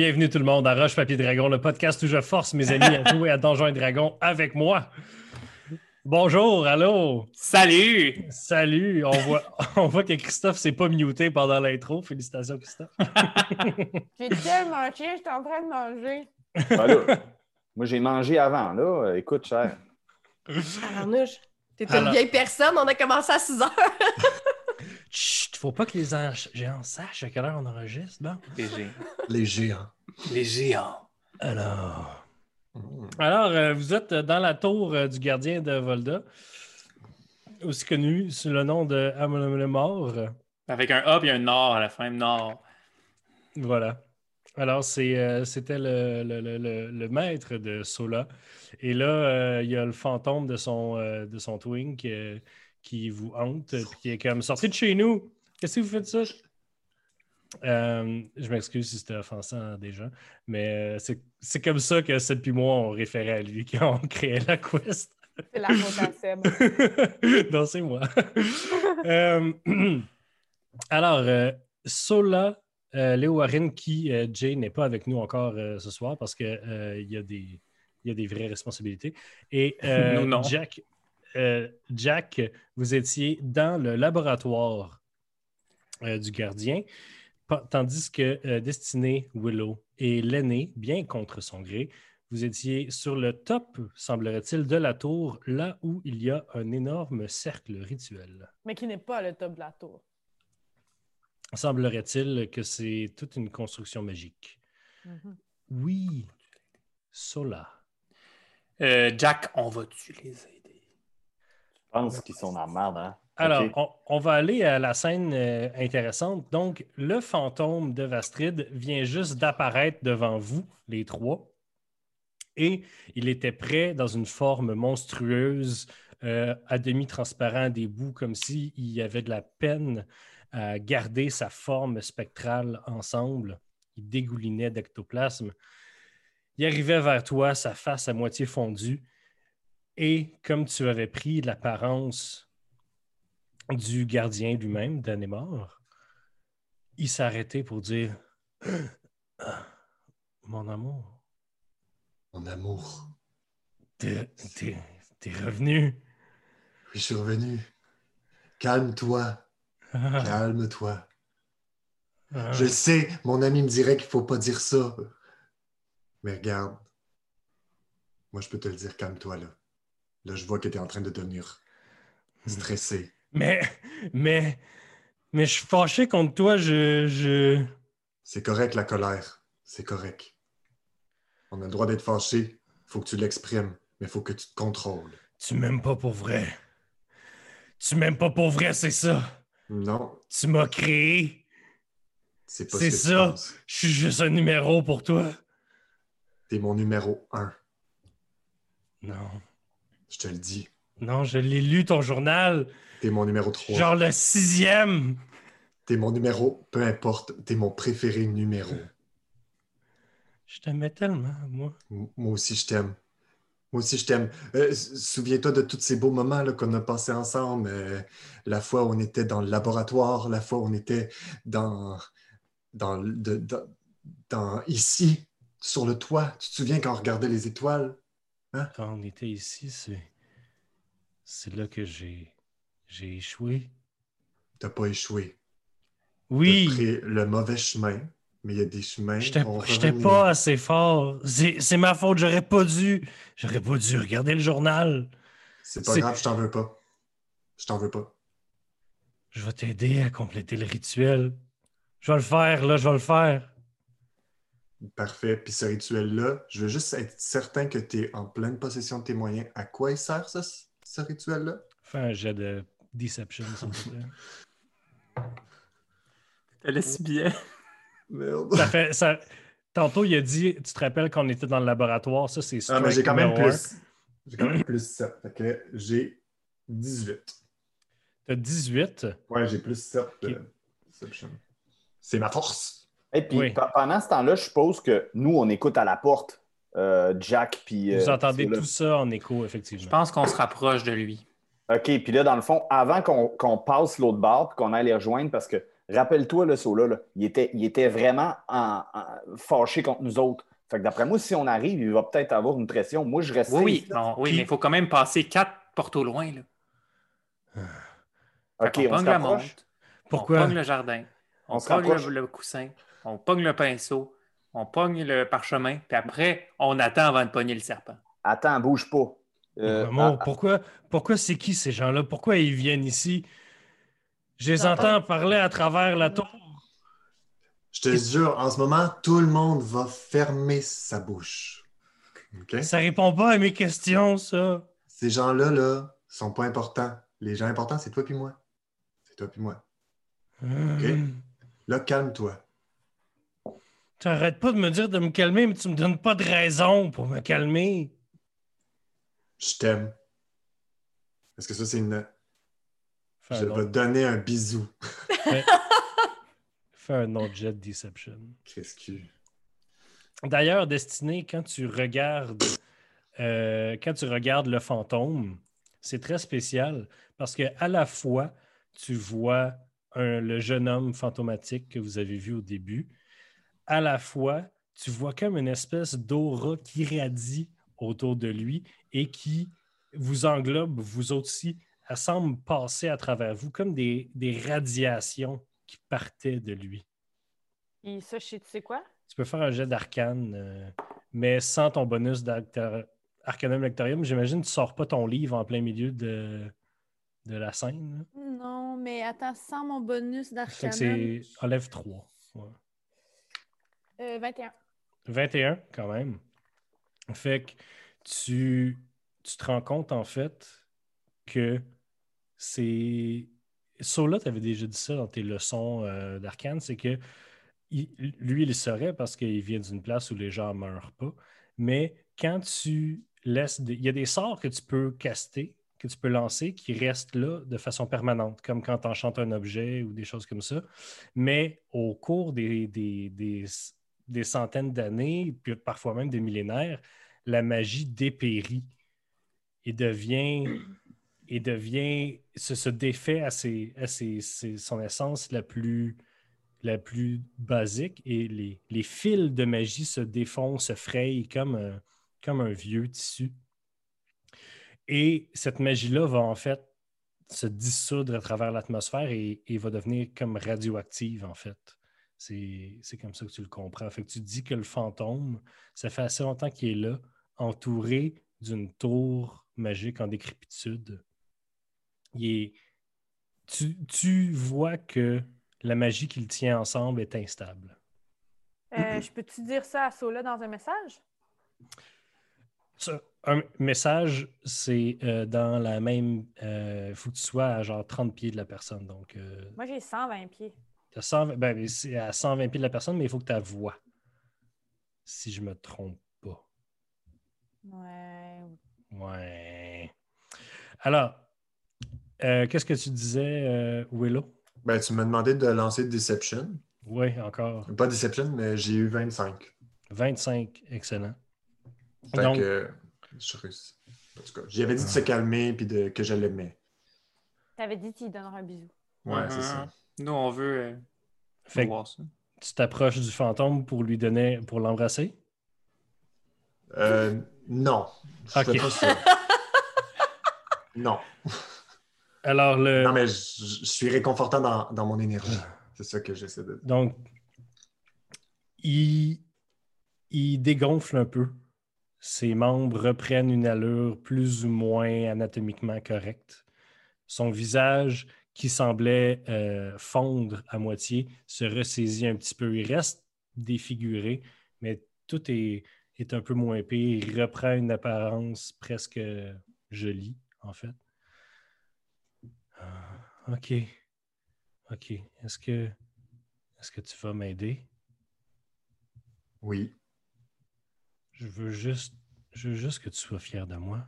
bienvenue tout le monde à Roche Papier Dragon, le podcast où je force mes amis à jouer à Donjons et Dragons avec moi. Bonjour, allô? Salut. Salut. On voit, on voit que Christophe s'est pas muté pendant l'intro. Félicitations, Christophe. J'ai tellement chien, j'étais en train de manger. Ben là, moi, j'ai mangé avant. Là. Écoute, cher. Arnouche, t'es une Alors- vieille personne, on a commencé à 6 heures. Chut, faut pas que les géants sachent à quelle heure on enregistre. Bon. Les géants. Les géants. Les géants. Alors. Alors, euh, vous êtes dans la tour euh, du gardien de Volda, aussi connu sous le nom de Amon le Mort. Avec un A et un Nord à la fin, Nord. Voilà. Alors, euh, c'était le, le- le- le- le maître de Sola. Et là, euh, il y a le fantôme de son, euh, de son Twink euh, qui vous hante, puis qui est comme sorti de chez nous. Qu'est-ce que vous faites ça? Euh, je m'excuse si c'était offensant des gens, mais euh, c'est, c'est comme ça que Seth puis moi, on référait à lui quand on créait la quest. C'est la faute à Seb. non, c'est moi. Euh, alors, euh, Sola, euh, Léo Warren, qui, euh, Jay, n'est pas avec nous encore euh, ce soir parce qu'il y, a des- il y a des vraies responsabilités. Et euh, non. Jack, euh, Jack, vous étiez dans le laboratoire euh, du gardien, tandis que euh, Destiné, Willow et l'aîné, bien contre son gré, vous étiez sur le top, semblerait-il, de la tour, là où il y a un énorme cercle rituel. Mais qui n'est pas le top de la tour. Semblerait-il que c'est toute une construction magique. Mhm. Oui, Sola. Euh, Jack, on va-tu les aider? Je pense qu'ils sont dans la merde, hein? Alors, on va aller à la scène euh, intéressante. Donc, le fantôme de Vastrid vient juste d'apparaître devant vous, les trois. Et il était prêt dans une forme monstrueuse, euh, à demi transparent des bouts, comme s'il y avait de la peine à garder sa forme spectrale ensemble. Il dégoulinait d'ectoplasme. Il arrivait vers toi, sa face à moitié fondue. Et comme tu avais pris l'apparence du gardien lui-même, Danemar, il s'est arrêté pour dire Ah, Mon amour, Mon amour. t'es revenu. Oui, je suis revenu. Calme-toi. Ah, Calme-toi. ah. Je sais, mon ami me dirait qu'il faut pas dire ça. Mais regarde. Moi, je peux te le dire, calme-toi là. Là, je vois que tu es en train de devenir stressé. Mais, mais, mais je suis fâché contre toi. Je, je... C'est correct la colère. C'est correct. On a le droit d'être fâché. faut que tu l'exprimes, mais faut que tu te contrôles. Tu m'aimes pas pour vrai. Tu m'aimes pas pour vrai, c'est ça. Non, Tu m'as créé. c'est pas C'est ce ça. Je suis juste un numéro pour toi. T'es mon numéro un. Non, Je te le dis. Non, je l'ai lu ton journal. T'es mon numéro 3. Genre le sixième. T'es mon numéro, peu importe. T'es mon préféré numéro. Je t'aimais tellement, moi. M- Moi aussi, je t'aime. Moi aussi, je t'aime. Euh, Souviens-toi de tous ces beaux moments qu'on a passés ensemble. euh, la fois où on était dans le laboratoire, la fois où on était dans, dans, le- de- dans, dans- ici, sur le toit. Tu te souviens quand on regardait les étoiles? Quand on était ici, c'est. C'est là que j'ai. J'ai échoué. T'as pas échoué. T'as Oui, pris le mauvais chemin, mais il y a des chemins. j'étais j'étais pas assez fort. C'est c'est ma faute, j'aurais pas dû. J'aurais pas dû regarder le journal. C'est pas c'est- grave, je t'en veux pas. Je t'en veux pas. Je vais t'aider à compléter le rituel. Je vais le faire, là, je vais le faire. Parfait. Puis ce rituel-là, je veux juste être certain que tu es en pleine possession de tes moyens. À quoi il sert, ça, ce- rituel-là? Fais un jet de deception, s'il te plaît. T'as laissé bien. Merde. Ça fait, ça... Tantôt, il a dit, tu te rappelles qu'on était dans le laboratoire, ça c'est Ah, mais j'ai quand même plus. J'ai quand même plus 7. Fait que j'ai 18. T'as 18. Ouais, j'ai plus 7 Ok. de Deception. C'est ma force. Et puis, Oui. pendant ce temps-là, je suppose que nous, on écoute à la porte euh, Jack. Puis, Vous euh, entendez tout ça en écho, Je effectivement. pense qu'on se rapproche de lui. OK, puis là, dans le fond, avant qu'on qu'on passe l'autre barre puis qu'on aille les rejoindre, parce que Rappelle-toi, le Sola, là, il, était, il était vraiment en- en- fâché contre nous autres. Fait que d'après moi, si on arrive, il va peut-être avoir une pression. Moi, je reste. Oui, oui, non, oui Puis- mais il faut quand même passer quatre portes au loin. Là. OK, on pogne se la rapproche. montre, Pourquoi? on pogne le jardin, on, On se pogne le, le coussin, on pogne le pinceau, on pogne le parchemin, puis après, on attend avant de pogner le serpent. Attends, bouge pas. Euh, ah, pourquoi, pourquoi c'est qui ces gens-là? Pourquoi ils viennent ici? Je les entends parler à travers la tour. Je te jure, en ce moment, tout le monde va fermer sa bouche. OK? Ça répond pas à mes questions, ça. Ces gens-là, là, sont pas importants. Les gens importants, c'est toi puis moi. C'est toi puis moi. Hum. Là, calme-toi. Tu arrêtes pas de me dire de me calmer, mais tu me donnes pas de raison pour me calmer. Je t'aime. Est-ce que ça, c'est une. Fais Je un, vais te donner un bisou. fais un autre jet de Deception. Qu'est-ce que. D'ailleurs, Destiné, quand tu regardes euh, quand tu regardes le fantôme, c'est très spécial parce que à la fois, tu vois un- le jeune homme fantomatique que vous avez vu au début, à la fois, tu vois comme une espèce d'aura qui irradie autour de lui et qui vous englobe, vous aussi. Elle semble passer à travers vous comme des, des radiations qui partaient de lui. Et ça, je sais, tu sais quoi? Tu peux faire un jet d'arcane, euh, mais sans ton bonus d'Arcanum Lectorium. J'imagine que tu sors pas ton livre en plein milieu de, de la scène. là. Non, mais attends, sans mon bonus Fait que d'arcanum. c'est. Enlève 3. Euh, 21. 21, quand même. Fait que tu, tu te rends compte, en fait, que c'est. Sola, tu avais déjà dit ça dans tes leçons euh, d'arcane, c'est que lui, il le saurait parce qu'il vient d'une place où les gens ne meurent pas. Mais quand tu laisses. des- Il y a des sorts que tu peux caster, que tu peux lancer, qui restent là de façon permanente, comme quand tu enchantes un objet ou des choses comme ça. Mais au cours des, des, des centaines d'années, puis parfois même des millénaires, la magie dépérit et devient, et devient se, défait à, ses- à ses- ses- son essence la plus, la plus basique et les, les fils de magie se défont, se frayent comme un, comme un vieux tissu. Et cette magie-là va en fait se dissoudre à travers l'atmosphère et va devenir comme radioactive, en fait. C'est comme ça que tu le comprends. Fait que tu dis que le fantôme, ça fait assez longtemps qu'il est là, entouré d'une tour magique en décrépitude. Il est- tu, tu vois que la magie qu'il tient ensemble est instable. Euh, je peux-tu dire ça à Sola dans un message? Ça, un message, c'est euh, dans la même. Il faut que tu sois à genre 30 pieds de la personne. Donc, euh, Moi, j'ai 120 pieds. T'as 120 ben, c'est à 120 pieds de la personne, mais il faut que tu la vois. Si je me trompe pas. Ouais. Ouais. Alors, euh, qu'est-ce que tu disais, euh, Willow? Ben, tu m'as demandé de lancer Deception. Oui, encore. Pas Deception, mais j'ai eu 25. 25, excellent. Fait Donc- que je réussis. En tout cas, j'avais dit de se calmer et de, que je l'aimais. T'avais dit qu'il donnera un bisou. Ouais, Mhm. c'est ça. Nous, on veut euh, Fait voir ça. tu t'approches du fantôme pour lui donner, pour l'embrasser? Euh, non. Je Ok. fais pas ça. non. Alors, le. Non, mais je, je suis réconfortant dans, dans mon énergie. C'est ça que j'essaie de dire. Donc, il, il dégonfle un peu. Ses membres reprennent une allure plus ou moins anatomiquement correcte. Son visage, qui semblait euh, fondre à moitié, se ressaisit un petit peu. Il reste défiguré, mais tout est, est un peu moins pire. Il reprend une apparence presque jolie, en fait. Ah, OK. OK. Est-ce que, est-ce que tu vas m'aider? Oui. Je veux juste, je veux juste que tu sois fier de moi.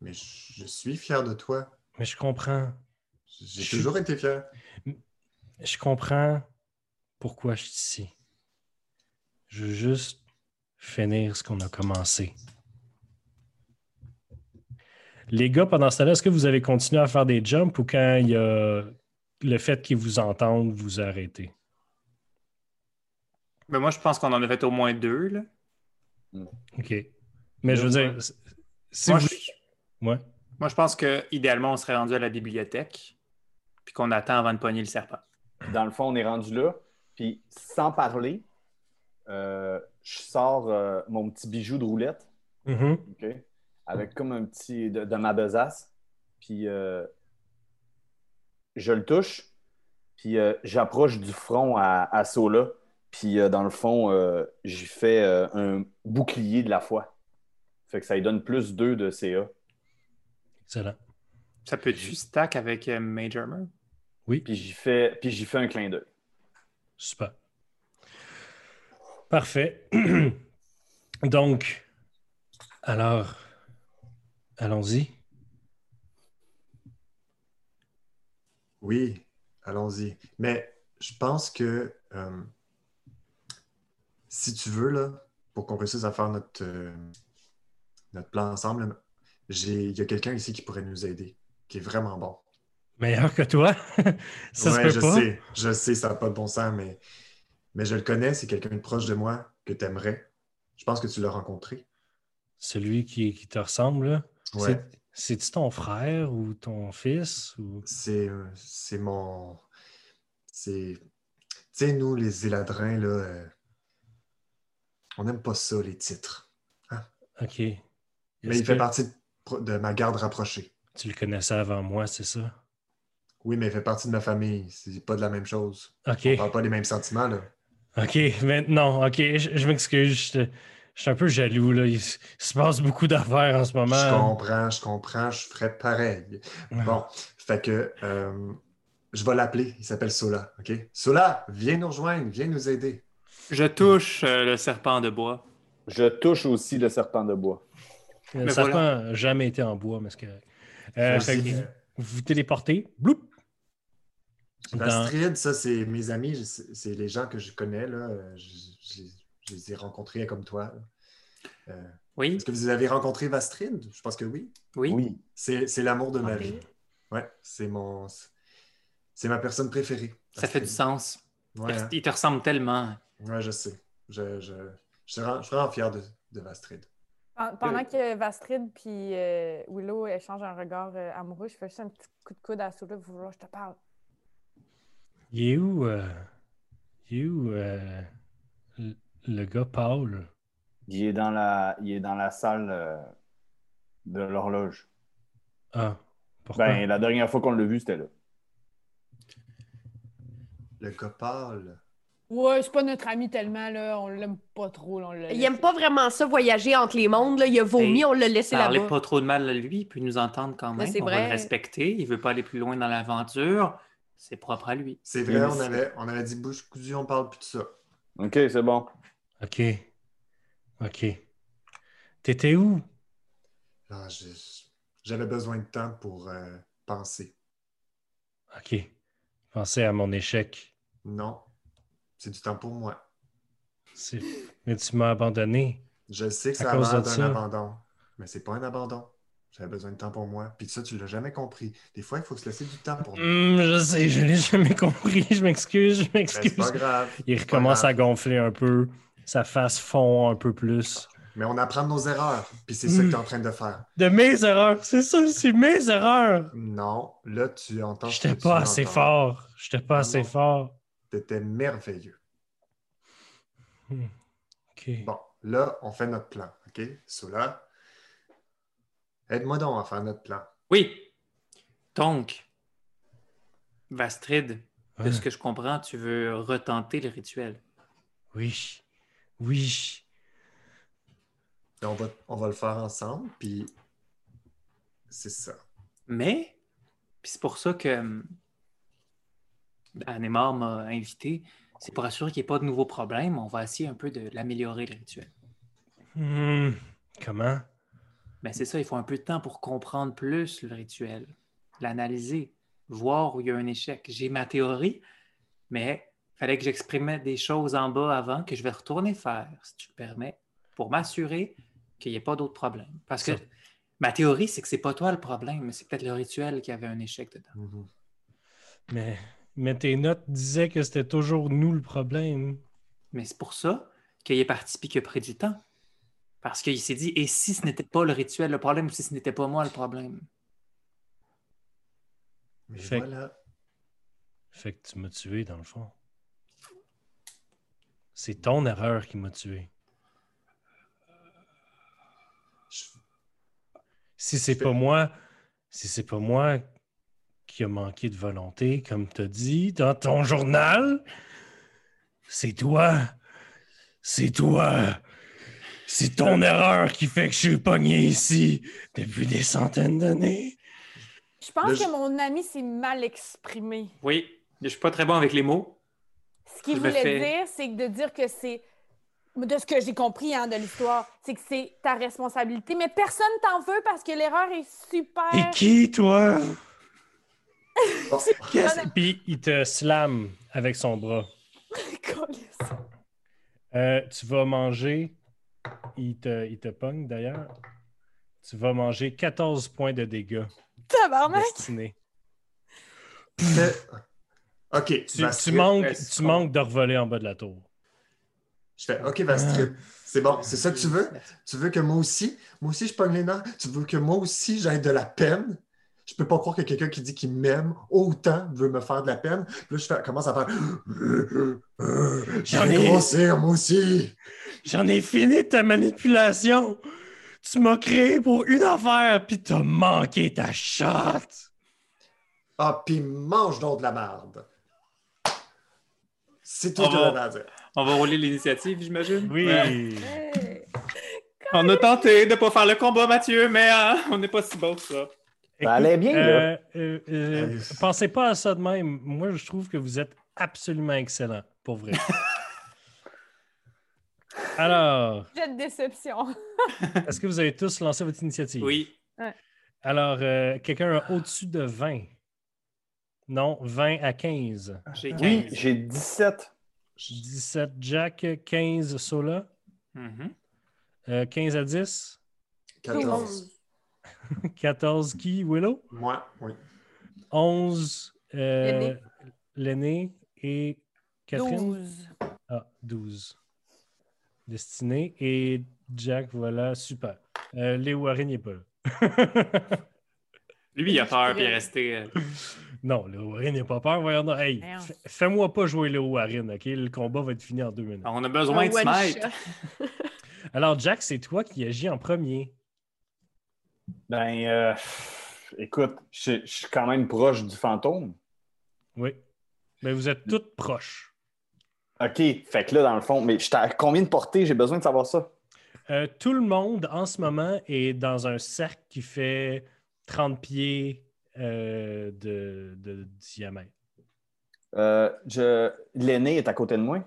Mais je, je suis fier de toi. Mais je comprends. J'ai Je toujours été fier. Je comprends pourquoi je suis ici. Je veux juste finir ce qu'on a commencé. Les gars, pendant ce temps-là, est-ce que vous avez continué à faire des jumps ou quand il y a le fait qu'ils vous entendent vous a arrêté? Mais moi, je pense qu'on en a fait au moins deux. Là. OK. Mais je veux dire, si Moi, vous... je, Ouais. Moi, je pense que idéalement, on serait rendu à la bibliothèque puis qu'on attend avant de pogner le serpent. Dans le fond, on est rendu là. Puis, sans parler, euh, je sors euh, mon petit bijou de roulette, Mhm. OK? Avec comme un petit de, de ma besace. Puis, euh, je le touche. Puis, euh, j'approche du front à, à Sola. Puis, euh, dans le fond, euh, j'y fais euh, un bouclier de la foi. Fait que ça lui donne plus 2 de CA. Excellent. Ça peut-tu stack avec euh, Mage Armor? Oui, Puis, j'y fais, puis j'y fais un clin d'œil. super. Parfait. Donc, alors, allons-y. Oui, allons-y. Mais je pense que euh, si tu veux, là, pour qu'on réussisse à faire notre, euh, notre plan ensemble, il y a quelqu'un ici qui pourrait nous aider, qui est vraiment bon. Meilleur que toi? ça Ouais, se je pas? sais, je sais, ça n'a pas de bon sens, mais, mais je le connais, c'est quelqu'un de proche de moi que tu aimerais. Je pense que tu l'as rencontré. Celui qui, qui te ressemble, là? Ouais. C'est- C'est-tu ton frère ou ton fils? Ou... C'est mon. C'est. Tu sais, nous, les éladrins, là, euh, on n'aime pas ça, les titres. OK. Mais il fait partie de, de ma garde rapprochée. Tu le connaissais avant moi, c'est ça? Oui, mais il fait partie de ma famille. C'est pas de la même chose. OK. On parle pas des mêmes sentiments, là. OK, mais non, OK, je, je m'excuse. Je, je suis un peu jaloux, là. Il, se il se passe beaucoup d'affaires en ce moment. Je comprends, je comprends, je ferais pareil. Ah. Bon, fait que euh, je vais l'appeler. Il s'appelle Sola, OK? Sola, viens nous rejoindre, viens nous aider. Je touche euh, le serpent de bois. Je touche aussi le serpent de bois. Le Mais serpent voilà. n'a jamais été en bois, mais c'est correct. Euh, fait que vous, vous téléportez. Bloup! Dans- Astrid, ça, c'est mes amis, c'est les gens que je connais, là. Euh, Je, je- je les ai rencontrés comme toi. Euh, Oui, Est-ce que vous avez rencontré Vastrid? Je pense que oui. oui. Oui. C'est l'amour de ma vie. Ouais, c'est mon. C'est ma personne préférée. Ça fait du sens. Ouais, hein. Il te ressemble tellement. Ouais, je sais. Je, je, je, suis vraiment, je suis vraiment fier de, de Vastrid. Pen- Pendant que Vastrid puis euh, Willow échangent un regard euh, amoureux, je fais juste un petit coup de coude à Sola pour vouloir je te parle. Il est où, euh, il est où euh, le, le gars Paul? Il est dans la, il est dans la salle euh, de l'horloge. Ah, pourquoi? Ben, la dernière fois qu'on l'a vu, c'était là. Le gars pâle. Ouais, c'est pas notre ami tellement, là. On l'aime pas trop, là, on l'a Il aime pas vraiment ça, voyager entre les mondes. Là. Il a vomi, Hey, on l'a laissé Parlez là-bas. pas trop de mal de lui, puis nous entendre quand même. c'est On va vrai. le respecter. Il veut pas aller plus loin dans l'aventure. C'est propre à lui. C'est vrai, on avait, on avait dit bouche cousue, on parle plus de ça. OK, c'est bon. OK. OK. T'étais où? Ah, je- J'avais besoin de temps pour euh, penser. OK. Pensez à mon échec. Non, c'est du temps pour moi. C'est- Mais tu m'as abandonné. Je sais que À ça a cause l'air de d'un abandon, mais c'est pas un abandon. J'avais besoin de temps pour moi. Puis ça, tu l'as jamais compris. Des fois, il faut se laisser du temps pour nous. Hum, je sais, je l'ai jamais compris. Je m'excuse, je Ben, c'est m'excuse. pas grave. Il c'est recommence à gonfler un peu. Sa face fond un peu plus. Mais on apprend de nos erreurs. Puis c'est ça que tu es en train de faire. De mes erreurs. C'est ça, c'est mes erreurs. Non, là, tu entends. J'étais pas assez fort. J'étais pas Ah assez fort. T'étais merveilleux. OK. Bon, là, on fait notre plan. OK? Sola, aide-moi donc à faire notre plan. Oui. Donc, Vastrid, de Ouais. ce que je comprends, tu veux retenter le rituel. Oui. Oui. Et on va, on va le faire ensemble, puis c'est ça. Mais, puis c'est pour ça que hum, Anémar m'a invité. C'est pour assurer qu'il n'y ait pas de nouveaux problèmes. On va essayer un peu de l'améliorer, le rituel. Hmm. Comment? Ben, c'est ça, il faut un peu de temps pour comprendre plus le rituel, l'analyser, voir où il y a un échec. J'ai ma théorie, mais il fallait que j'exprimais des choses en bas avant que je vais retourner faire, si tu le permets, pour m'assurer qu'il n'y ait pas d'autres problèmes. Parce que ma théorie, c'est que c'est pas toi le problème, mais c'est peut-être le rituel qui avait un échec dedans. Mhm. Mais, mais tes notes disaient que c'était toujours nous le problème. Mais c'est pour ça qu'il est parti puis qu'il a pris du temps. Parce qu'il s'est dit, et si ce n'était pas le rituel le problème, ou si ce n'était pas moi le problème? Mais Fait- voilà. Fait que tu m'as tué, dans le fond. C'est ton erreur qui m'a tué. Si c'est pas moi, si c'est pas moi qui a manqué de volonté, comme tu as dit dans ton journal, c'est toi. C'est toi. C'est ton erreur qui fait que je suis pogné ici depuis des centaines d'années. Je pense Le- que mon ami s'est mal exprimé. Oui, je suis pas très bon avec les mots. Ce qu'il voulait fais- dire, c'est que de dire que c'est. De ce que j'ai compris hein, de l'histoire, c'est que c'est ta responsabilité. Mais personne t'en veut parce que l'erreur est super. Et qui, toi? Puis il te slam avec son bras. Euh, tu vas manger. Il te, il te pogne d'ailleurs. Tu vas manger 14 points de dégâts Tabarnak! destinés. mais- Ok, Tu, manques, tu manques de revoler en bas de la tour. Je fais OK, Vastrid. C'est bon, c'est ça que tu veux? Tu veux que moi aussi, moi aussi je pogne les nerfs? Tu veux que moi aussi j'aille de la peine? Je peux pas croire que quelqu'un qui dit qu'il m'aime autant veut me faire de la peine. Puis là, je fais- commence à faire. J'en ai- grossir, moi aussi. J'en ai fini de ta manipulation. Tu m'as créé pour une affaire, puis t'as manqué ta shot. Ah, puis mange donc de la merde. C'est tout On ce que va- j'avais à dire. On va rouler l'initiative, j'imagine? Oui. Ouais. Hey. On a tenté de pas faire le combat, Mathieu, mais hein, on n'est pas si bon que ça. Ça allait bien, là. euh, euh, euh, pensez pas à ça de même. Moi, je trouve que vous êtes absolument excellent, pour vrai. Alors, J'ai de déception. est-ce que vous avez tous lancé votre initiative? Oui. Alors, euh, quelqu'un a au-dessus de 20? Non, 20 à 15. J'ai 15. Oui, j'ai 17. 17 Jack, 15 Sola, Mhm. euh, 15 à 10, 14. 14 qui, Willow, Moi, oui. 11 euh, L'aîné. et Catherine? 12. Ah, 12. Destiné. Et Jack, voilà, super. Euh, Léo Warren n'est pas là. Lui, il a peur, puis il est resté. euh, non, Léo Warren n'a pas peur. Voyons, donc. hey, fais-moi pas jouer Léo Warren, OK? Le combat va être fini en deux minutes. On a besoin Un de se mettre. Alors, Jack, c'est toi qui agis en premier. Ben, euh, écoute, je je suis quand même proche du fantôme. Oui. Mais vous êtes toutes proches. OK, fait que là, dans le fond, mais j'étais à combien de portée? J'ai besoin de savoir ça. Euh, tout le monde, en ce moment, est dans un cercle qui fait 30 pieds euh, de, de diamètre. Euh, je... L'aîné est à côté de moi.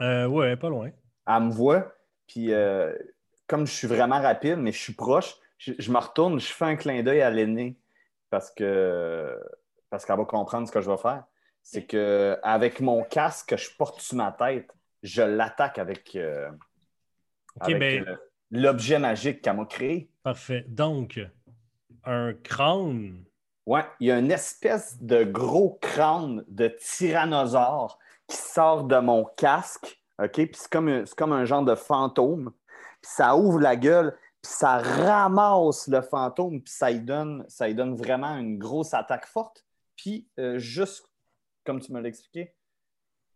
Euh, ouais, pas loin. Elle me voit, puis comme je suis vraiment rapide, mais je suis proche, je, je me retourne, je fais un clin d'œil à l'aîné parce que parce qu'elle va comprendre ce que je vais faire. C'est que avec mon casque que je porte sur ma tête, je l'attaque avec, euh, avec, ben, euh, l'objet magique qu'elle m'a créé. parfait. Donc, un crâne. Ouais, il y a une espèce de gros crâne de tyrannosaure qui sort de mon casque, OK? Puis c'est comme, un- c'est comme un genre de fantôme. Puis ça ouvre la gueule, puis ça ramasse le fantôme, puis ça lui donne, ça lui donne vraiment une grosse attaque forte. Puis euh, juste comme tu me l'as expliqué,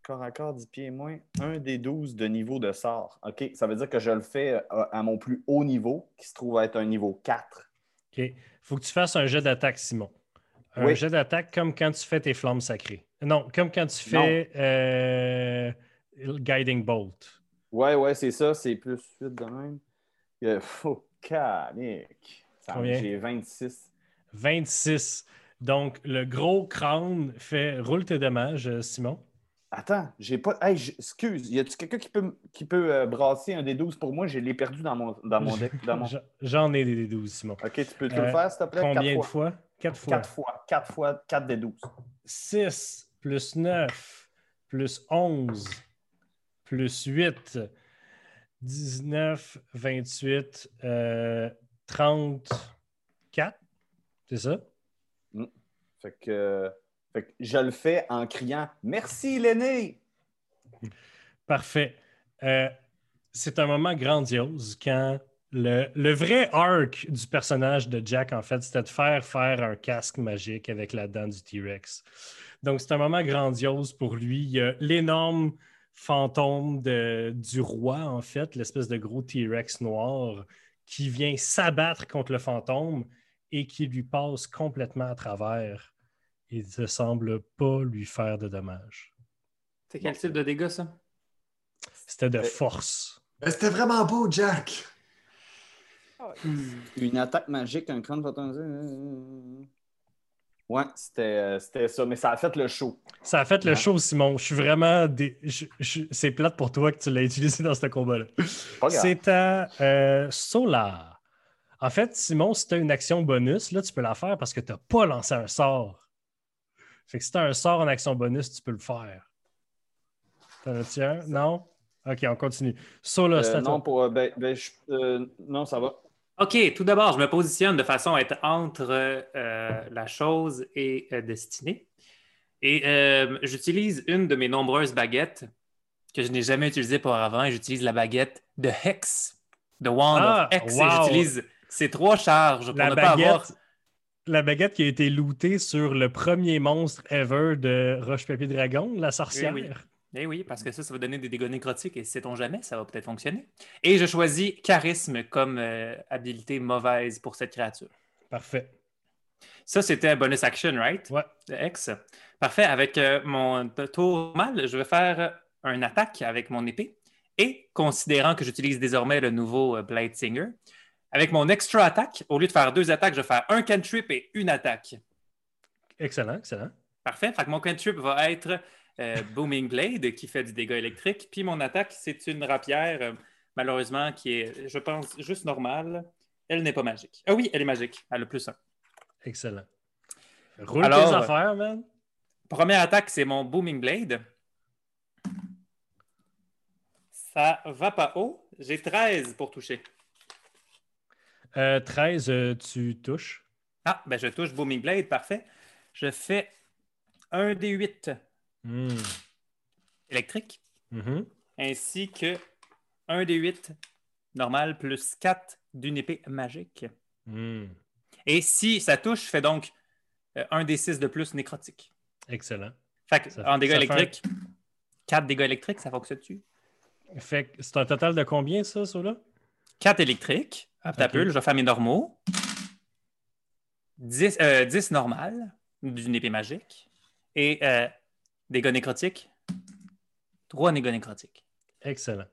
corps à corps, 10 pieds et moins, un des 12 de niveau de sort. OK? Ça veut dire que je le fais euh, à, à mon plus haut niveau, qui se trouve être un niveau 4. OK. faut que tu fasses un jet d'attaque, Simon. Un Oui. jet d'attaque comme quand tu fais tes flammes sacrées. Non, comme quand tu fais euh, Guiding Bolt. Ouais, ouais, c'est ça, c'est plus 8 de même. Oh, Combien? J'ai 26. 26. Donc, le gros crâne fait. Roule tes dommages, euh, Simon. Attends, j'ai pas. Hey, excuse, y a-tu quelqu'un qui peut, qui peut euh, brasser un des 12 pour moi? Je l'ai perdu dans mon, dans mon deck. Mon... J'en- ai des 12, Simon. Ok, tu peux te Euh, le faire, s'il te plaît? Combien de Quatre fois? Quatre fois. 4 fois. 4 fois, 4 des 12. 6 plus 9 plus 11 plus 8, 19, 28, euh, 34. C'est ça? Fait que. Fait que je le fais en criant Merci, l'aîné! Parfait. Euh, c'est un moment grandiose quand le, le vrai arc du personnage de Jack, en fait, c'était de faire faire un casque magique avec la dent du T-Rex. Donc, c'est un moment grandiose pour lui. Il y a l'énorme fantôme de- du roi, en fait, l'espèce de gros T-Rex noir qui vient s'abattre contre le fantôme et qui lui passe complètement à travers. Il ne semble pas lui faire de dommages. C'est quel type de dégâts, ça? C'était de Euh, force. Mais c'était vraiment beau, Jack! Une attaque magique, un crâne fantomisé. Ouais, c'était euh, c'était ça, mais ça a fait le show. Ça a fait le show, Simon. Je suis vraiment. dé- je- je- C'est plate pour toi que tu l'as utilisé dans ce combat-là. C'est à euh, Solar. En fait, Simon, si tu as une action bonus, là, tu peux la faire parce que tu n'as pas lancé un sort. Fait que si tu as un sort en action bonus, tu peux le faire. T'en as-tu un? Non? Ok, on continue. Solar, Euh, c'est à non, toi. pour, euh, ben, ben, je- euh, non, ça va. OK, tout d'abord, je me positionne de façon à être entre euh, la chose et euh, destinée. Et euh, j'utilise une de mes nombreuses baguettes que je n'ai jamais utilisée auparavant et j'utilise la baguette de Hex, de Wand Ah, of Hex. wow. Et j'utilise ces trois charges pour La ne pas avoir. baguette, la baguette qui a été lootée sur le premier monstre ever de Roche-Papier-Dragon, la sorcière. Oui, oui. Eh oui, parce que ça, ça va donner des dégâts nécrotiques et sait-on jamais, ça va peut-être fonctionner. Et je choisis charisme comme euh, habilité mauvaise pour cette créature. Parfait. Ça, c'était un bonus action, right? Ouais. De X. Parfait. Avec euh, mon tour mal, je vais faire un attaque avec mon épée. Et considérant que j'utilise désormais le nouveau euh, Blade Singer, avec mon extra attaque, au lieu de faire deux attaques, je vais faire un cantrip et une attaque. Excellent, excellent. Parfait. Fait que mon cantrip va être euh, Booming Blade qui fait du dégât électrique. Puis mon attaque, c'est une rapière, euh, malheureusement, qui est, je pense, juste normale. Elle n'est pas magique. Ah oui, elle est magique. Elle a plus un. Excellent. Roule Alors, tes affaires, man. Première attaque, c'est mon Booming Blade. Ça va pas haut. J'ai 13 pour toucher. Euh, 13, euh, tu touches. Ah, ben je touche Booming Blade, parfait. Je fais un des 8 Hmm. électrique, Mhm. ainsi que un des 8 normal plus 4 d'une épée magique. Hmm. Et si ça touche, je fais donc euh, un des 6 de plus nécrotique. Excellent. Fait que, Ça- en dégâts fait électriques, 4 dégâts électriques, ça fonctionne-tu? Fait que c'est un total de combien, ça, ça là? 4 électriques. Hop, t'as Ok. peu, je vais faire mes normaux. 10, euh, 10 normales d'une épée magique. Et euh, dégâts nécrotiques? 3 dégâts nécrotiques. Excellent.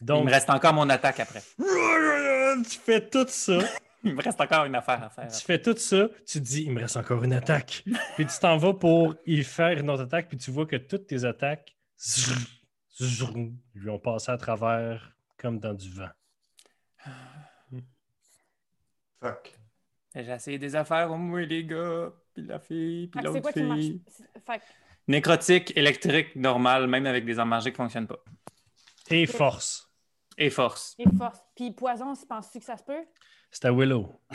Il Donc, me reste encore mon attaque après. tu fais tout ça. Il me reste encore une affaire à faire. Tu fais tout ça, tu te dis, il me reste encore une attaque. puis tu t'en vas pour y faire une autre attaque, puis tu vois que toutes tes attaques lui ont passé à travers comme dans du vent. Fuck. J'ai essayé des affaires au moins, les gars. Puis la fille, puis l'autre quoi qui marche? fille. Fait Nécrotique, électrique, normal, même avec des armes magiques, fonctionne pas. Et force. Et force. et force. Puis poison, si penses-tu que ça se peut? C'est à Willow.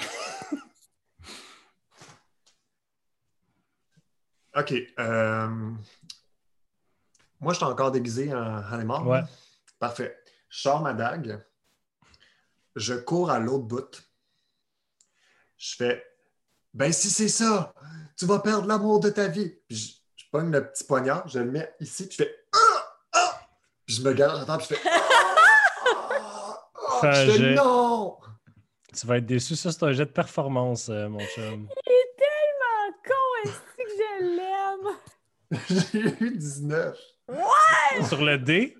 OK. euh, Moi, je suis encore déguisé en animal. Ouais. Parfait. Je sors ma dague. Je cours à l'autre bout. Je fais Ben, si c'est ça, tu vas perdre l'amour de ta vie. Puis je, je pogne le petit poignard, je le mets ici, puis je fais Ah! Ah! Puis je me garde en temps, puis je fais Ah! Ah! Puis je fais Non! Tu vas être déçu, ça, c'est un jet de performance, euh, mon chum. Il est tellement con, est-ce que je l'aime? J'ai eu 19. Sur le dé,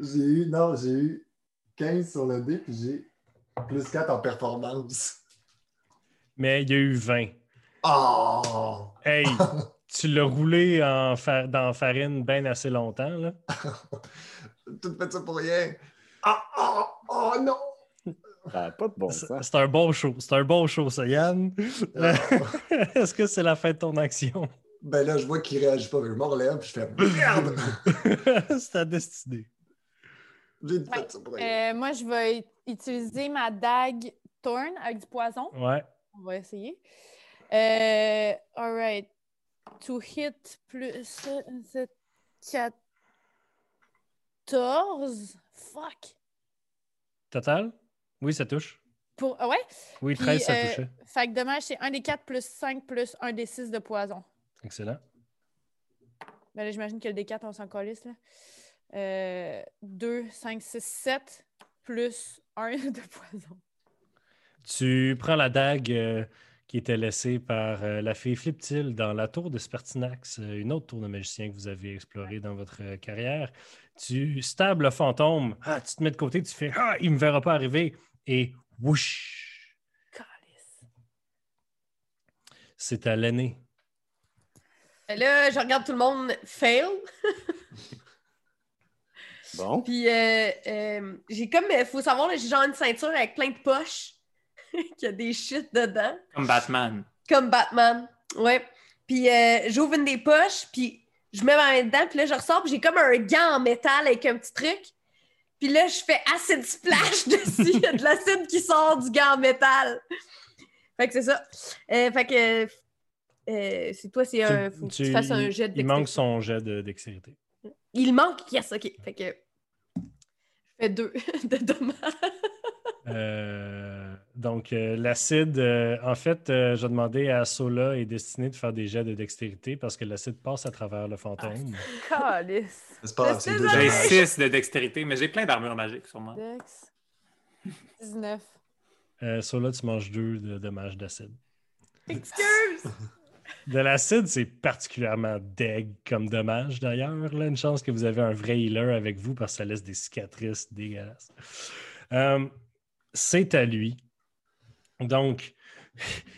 J'ai eu, non, j'ai eu 15 sur le dé, puis j'ai plus 4 en performance. mais il y a eu 20. Oh! Hey, tu l'as roulé en fa- dans farine bien assez longtemps, là. Tout fait ça pour rien. Ah, oh, oh non! Pas de bon C'est un bon show. C'est un bon show, ça, Yann. Ah. Est-ce que c'est la fin de ton action? Ben là, je vois qu'il réagit pas, je me relève, puis je fais merde! c'est ta destinée. J'ai fait ça pour rien. Euh, moi, je vais utiliser ma dague Thorn avec du poison. Ouais. On va essayer. Euh, all right. To hit plus euh, c'est 14. Fuck. Total? Oui, ça touche. Pour... ah ouais? Oui, Puis, 13, ça euh, touchait. Fait que dommage, c'est 1 des 4 plus 5 plus 1 des 6 de poison. Excellent. Ben là, j'imagine que le D4, on s'en calisse, là. Euh, 2, 5, 6, 7 plus 1 de poison. Tu prends la dague euh, qui était laissée par euh, la fée Fliptil dans la tour de Spertinax, euh, une autre tour de magicien que vous avez explorée dans votre euh, carrière. Tu stables le fantôme. Ah, tu te mets de côté, tu fais Ah, il me verra pas arriver. Et whoosh, c'est à l'aîné. Et Là, je regarde tout le monde fail. Bon. Puis, euh, euh, j'ai comme, il faut savoir, j'ai genre une ceinture avec plein de poches qui a des shit dedans, Comme Batman. comme Batman. Ouais. Puis, euh, j'ouvre une des poches, puis je mets ma main dedans, puis là, je ressors, puis j'ai comme un gant en métal avec un petit truc. Puis là, je fais acid splash dessus. Il y a de l'acide qui sort du gant en métal. Fait que c'est ça. Euh, fait que euh, c'est toi, c'est un. Faut que tu, fasses un jet de Il manque son jet de dextérité. Il manque, yes, ok. Fait que je fais deux de dommages. Euh, donc, euh, l'acide, euh, en fait, euh, j'ai demandé à Sola et Destiné de faire des jets de dextérité parce que l'acide passe à travers le fantôme. C'est pas deux J'ai dommages. 6 de dextérité, mais j'ai plein d'armure magique sur moi. Dex. 19. Euh, Sola, tu manges deux de dommages d'acide. Excuse! De l'acide, c'est particulièrement deg comme dommage d'ailleurs. là. Une chance que vous avez un vrai healer avec vous parce que ça laisse des cicatrices dégueulasses. Euh, c'est à lui. Donc,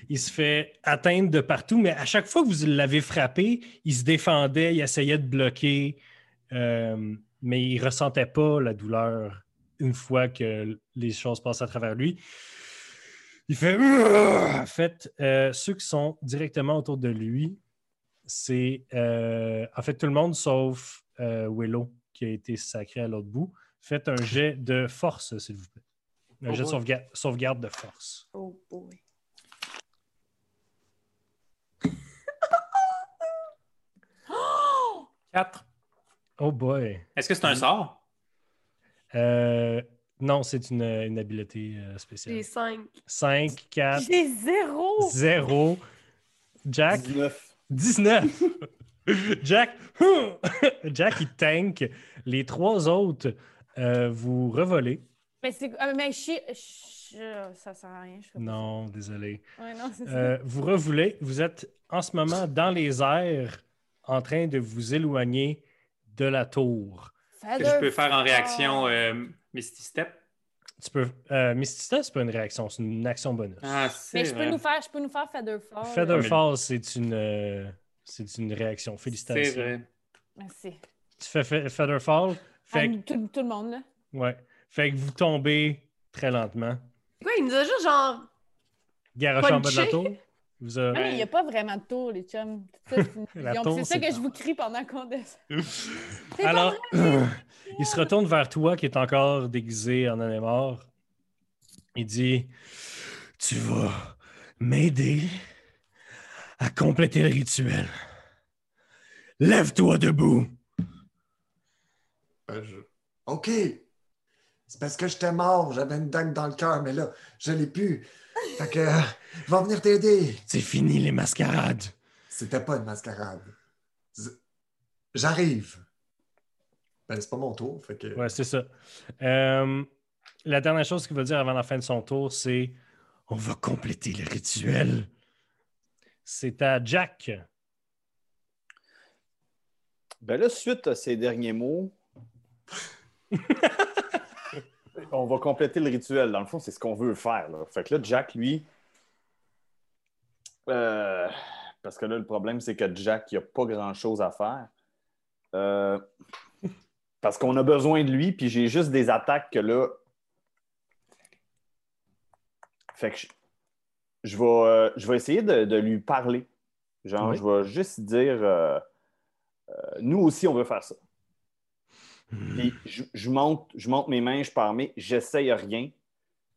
il se fait atteindre de partout, mais à chaque fois que vous l'avez frappé, il se défendait, il essayait de bloquer, euh, mais il ne ressentait pas la douleur une fois que les choses passent à travers lui. Il fait. En fait, euh, ceux qui sont directement autour de lui, c'est euh, en fait tout le monde sauf Willow qui a été sacré à l'autre bout. Faites un jet de force, s'il vous plaît. Un Oh jet de sauvegarde, sauvegarde de force. Oh boy. 4. Oh boy. Est-ce que c'est un sort? Euh, non, c'est une, une habileté euh, spéciale. J'ai cinq. 5, 4, J'ai zéro. 0. Jack, 19. 19. Jack, Jack, il tank. Les trois autres, euh, vous revolez. Mais c'est. ah, mais chi- chi- Ça sert à rien. Je pas Non, désolé. ça. Ouais, non, c'est ça. Euh, vous revolez. Vous êtes en ce moment dans les airs en train de vous éloigner de la tour. Que je peux faire en réaction euh, Misty Step? Tu peux. Euh, Misty Step, c'est pas une réaction, c'est une action bonus. Ah, c'est Mais je peux vrai. nous faire, je peux nous faire Featherfall. Featherfall, c'est une, euh, c'est une réaction. C'est Félicitations. vrai. Merci. Tu fais fe- Featherfall. Fait tout, tout le monde, là. ouais. Fait que vous tombez très lentement. Quoi, il nous a juste genre. Garoché en bas de la tour. Vous a- Ah, mais il n'y a pas vraiment de tour, les chums. C'est ça que je vous crie pendant qu'on descend. Alors, il se retourne vers toi qui est encore déguisé en anémore. Il dit Tu vas m'aider à compléter le rituel. Lève-toi debout. Euh, je- OK. C'est parce que j'étais mort. J'avais une dague dans le cœur, mais là, je l'ai plus. Fait que, euh, je vais venir t'aider. C'est fini les mascarades. C'était pas une mascarade. J'arrive. Ben, c'est pas mon tour. Fait que... Ouais, c'est ça. Euh, la dernière chose qu'il va dire avant la fin de son tour, c'est On va compléter le rituel. C'est à Jack. Ben là, suite à ces derniers mots, on va compléter le rituel. Dans le fond, c'est ce qu'on veut faire. là. Fait que là, Jack, lui, euh, parce que là, le problème, c'est que Jack, il n'a pas grand-chose à faire. Euh, parce qu'on a besoin de lui, puis j'ai juste des attaques que là. Fait que je, je vais, euh, je vais essayer de, de lui parler. Genre, Oui. je vais juste dire. nous aussi, on veut faire ça. Puis je, je monte, je monte mes mains, je pars mes, j'essaye rien.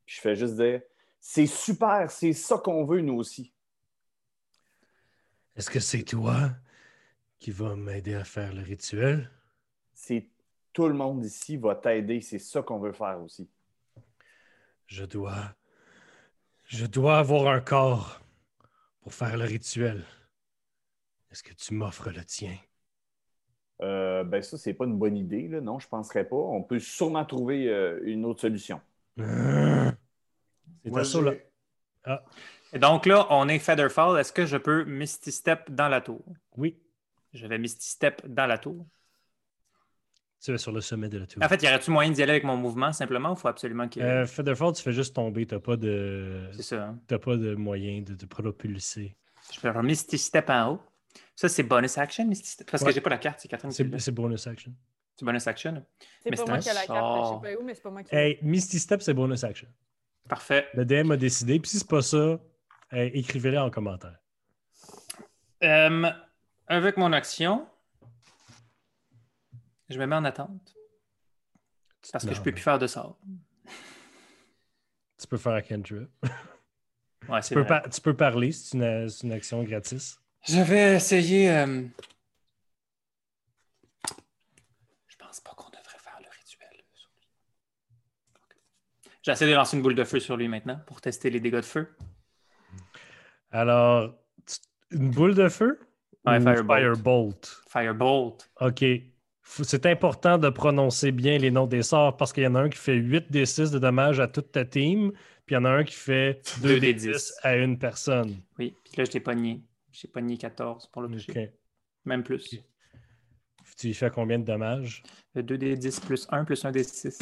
Puis je fais juste dire c'est super, c'est ça qu'on veut, nous aussi. Est-ce que c'est toi qui va m'aider à faire le rituel? C'est tout le monde ici va t'aider. C'est ça qu'on veut faire aussi. Je dois. Je dois avoir un corps pour faire le rituel. Est-ce que tu m'offres le tien? Euh, ben ça, c'est pas une bonne idée. Là. Non, je ne penserais pas. On peut sûrement trouver euh, une autre solution. À ça, là. Ah, Et donc là, on est Featherfall. Est-ce que je peux Misty Step dans la tour? oui. Je vais Misty Step dans la tour. Tu es sur le sommet de la tour. En fait, y aurait-tu moyen d'y aller avec mon mouvement simplement ou il faut absolument que. Euh, Featherfall, tu fais juste tomber. Tu n'as pas de. C'est ça. hein? T'as pas de moyen de te propulser. Je vais faire Misty Step en haut. Ça, c'est bonus action, Misty Step. Parce Ouais. que j'ai pas la carte, c'est Catherine C'est bonus action. C'est bonus action. C'est pas c'est moi qui ai la carte, je sais pas où, mais c'est pas moi qui Hey, Misty Step, c'est bonus action. Parfait. Le DM a décidé. Puis si c'est pas ça, hey, écrivez-le en commentaire. Euh, avec mon action, je me mets en attente. Parce que je peux plus faire de sort. Tu peux faire un cantrip. Ouais, Tu peux, vrai. par- tu peux parler, c'est une, c'est une action gratis. Je vais essayer. euh, Je pense pas qu'on devrait faire le rituel sur lui. J'essaie de lancer une boule de feu sur lui maintenant pour tester les dégâts de feu. Alors, une boule de feu? Ouais, ou firebolt. firebolt? Firebolt. OK. C'est important de prononcer bien les noms des sorts parce qu'il y en a un qui fait 8 des 6 de dommages à toute ta team, puis il y en a un qui fait 2 Deux des des 10 à une personne. Oui, puis là, je l'ai pogné. J'ai pogné 14 pour le toucher. OK. Même plus. Ok. Tu fais combien de dommages? 2 des 10 plus 1 plus 1 des 6.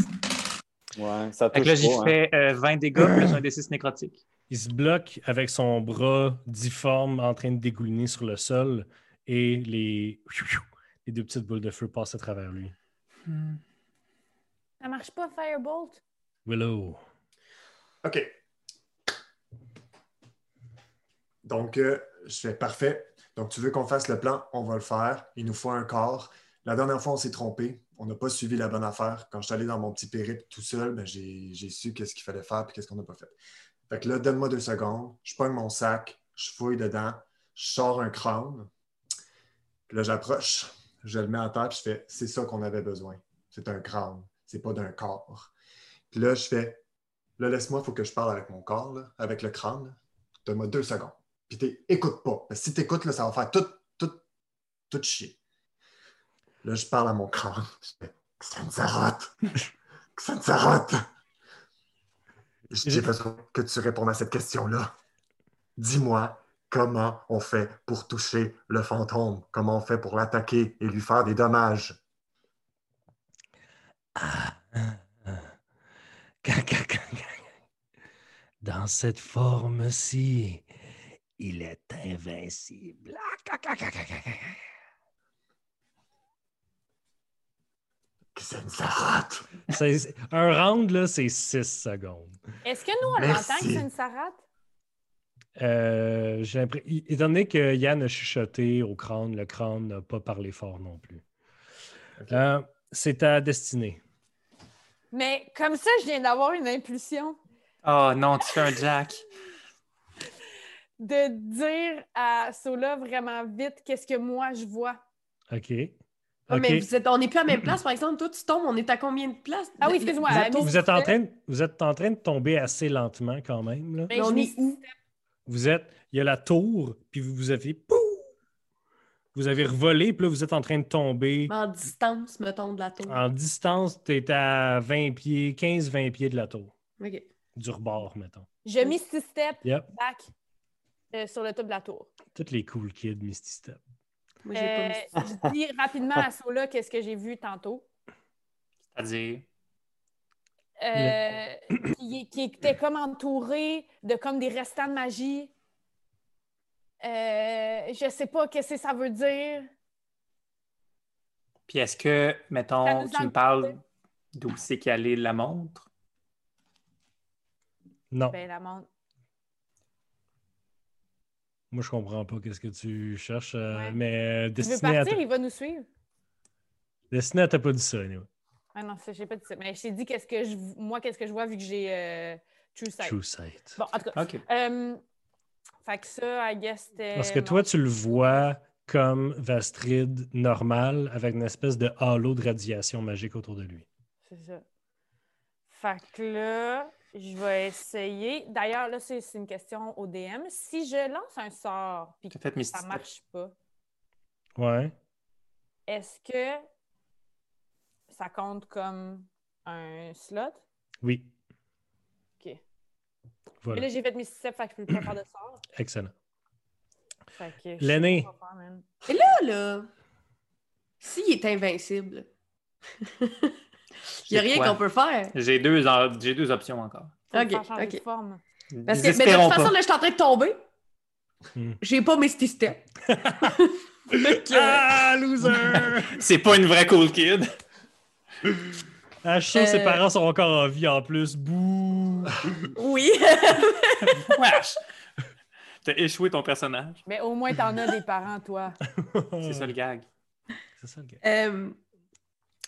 Ouais, ça Fait touche que là, j'ai pas. hein. fait euh, 20 dégâts plus 1 des 6 nécrotiques. Il se bloque avec son bras difforme en train de dégouliner sur le sol et les, les deux petites boules de feu passent à travers lui. Hmm. Ça marche pas, Firebolt? Willow. OK. Donc, euh, je fais parfait. Donc, tu veux qu'on fasse le plan? On va le faire. Il nous faut un corps. La dernière fois, on s'est trompé. On n'a pas suivi la bonne affaire. Quand je suis allé dans mon petit périple tout seul, ben, j'ai su qu'est-ce qu'il fallait faire et qu'est-ce qu'on n'a pas fait. Fait que là, donne-moi deux secondes. Je pogne mon sac, je fouille dedans, je sors un crâne. Puis là, j'approche, je le mets terre, puis je fais c'est ça qu'on avait besoin. C'est un crâne, c'est pas d'un corps. Puis là, je fais Là, laisse-moi, il faut que je parle avec mon corps, avec le crâne. Donne-moi deux secondes. Puis t'é- écoute pas. Parce que si t'écoutes, ça va faire tout, tout, tout chier. Là, je parle à mon crâne. Je fais Xanzaroth! Xanzaroth! J'ai besoin que tu répondes à cette question-là. Dis-moi comment on fait pour toucher le fantôme? Comment on fait pour l'attaquer et lui faire des dommages? Dans cette forme-ci, il est invincible. Xanzaroth! C'est- Un round, là, c'est 6 secondes. Est-ce que nous, on Merci. l'entend que c'est une sarate? Euh, j'ai l'impression- i- Étant donné que Yann a chuchoté au crâne, le crâne n'a pas parlé fort non plus. Euh, c'est ta destinée. Mais comme ça, je viens d'avoir une impulsion Oh non, tu fais un jack. De dire à Sola vraiment vite qu'est-ce que moi je vois. OK. Ah, mais vous êtes, on n'est plus à la même place, par exemple. Toi, tu tombes, on est à combien de places? Ah oui, excuse-moi, Vous êtes, en train de, vous êtes en train de tomber assez lentement quand même. Là. Ben, on est où? Vous êtes, il y a la tour, puis vous, vous avez, pou! vous avez revolé, puis là, vous êtes en train de tomber. En distance, mettons, de la tour. En distance, tu es à 20 pieds, 15-20 pieds de la tour. OK. Du rebord, mettons. Je misty step Yep. back euh, sur le top de la tour. Toutes les cool kids Misty Step. Moi, pas Euh, je dis rapidement à Sola qu'est-ce que j'ai vu tantôt? C'est-à-dire? Euh, qui, qui était comme entouré de comme des restants de magie. Euh, je sais pas qu'est-ce que ça veut dire. Puis est-ce que, mettons, tu me parles d'où c'est qu'allait la montre? Non, Ben, la montre. Moi, je comprends pas qu'est-ce que tu cherches, euh, Ouais. mais euh, Il veut Destiné, partir, il va nous suivre. Destiné, elle t'a pas dit ça. anyway. Ah non, ça, j'ai pas dit ça. Mais je t'ai dit qu'est-ce que je moi, qu'est-ce que je vois vu que j'ai euh, True Sight. True sight. Bon, en tout cas. OK. euh, fait que ça, I guess, c'était. Parce que toi, tu le vois comme Vastrid normal avec une espèce de halo de radiation magique autour de lui. C'est ça. Fait que là, je vais essayer. D'ailleurs, là, c'est une question au DM. Si je lance un sort puis que ça Step. marche pas, Ouais. est-ce que ça compte comme un slot? Oui. OK. Voilà. Mais là, j'ai fait mes step, fait que je peux pas faire de sort. Excellent. Fait que je sais L'aîné. Et là, là, s'il est invincible, il n'y a rien qu'on peut faire. J'ai deux, j'ai deux options encore. Ok, ok. Parce que, mais de toute façon, pas. là, je suis en train de tomber. Hmm. J'ai pas mes step. Fait que, Ah, loser! C'est pas une vraie cool kid. Ah, je suis sûr que ses Euh. parents sont encore en vie en plus. Bouh! Oui. Wesh! T'as échoué ton personnage. Mais au moins, t'en as des parents, toi. C'est ça le gag. C'est ça le gars. Euh,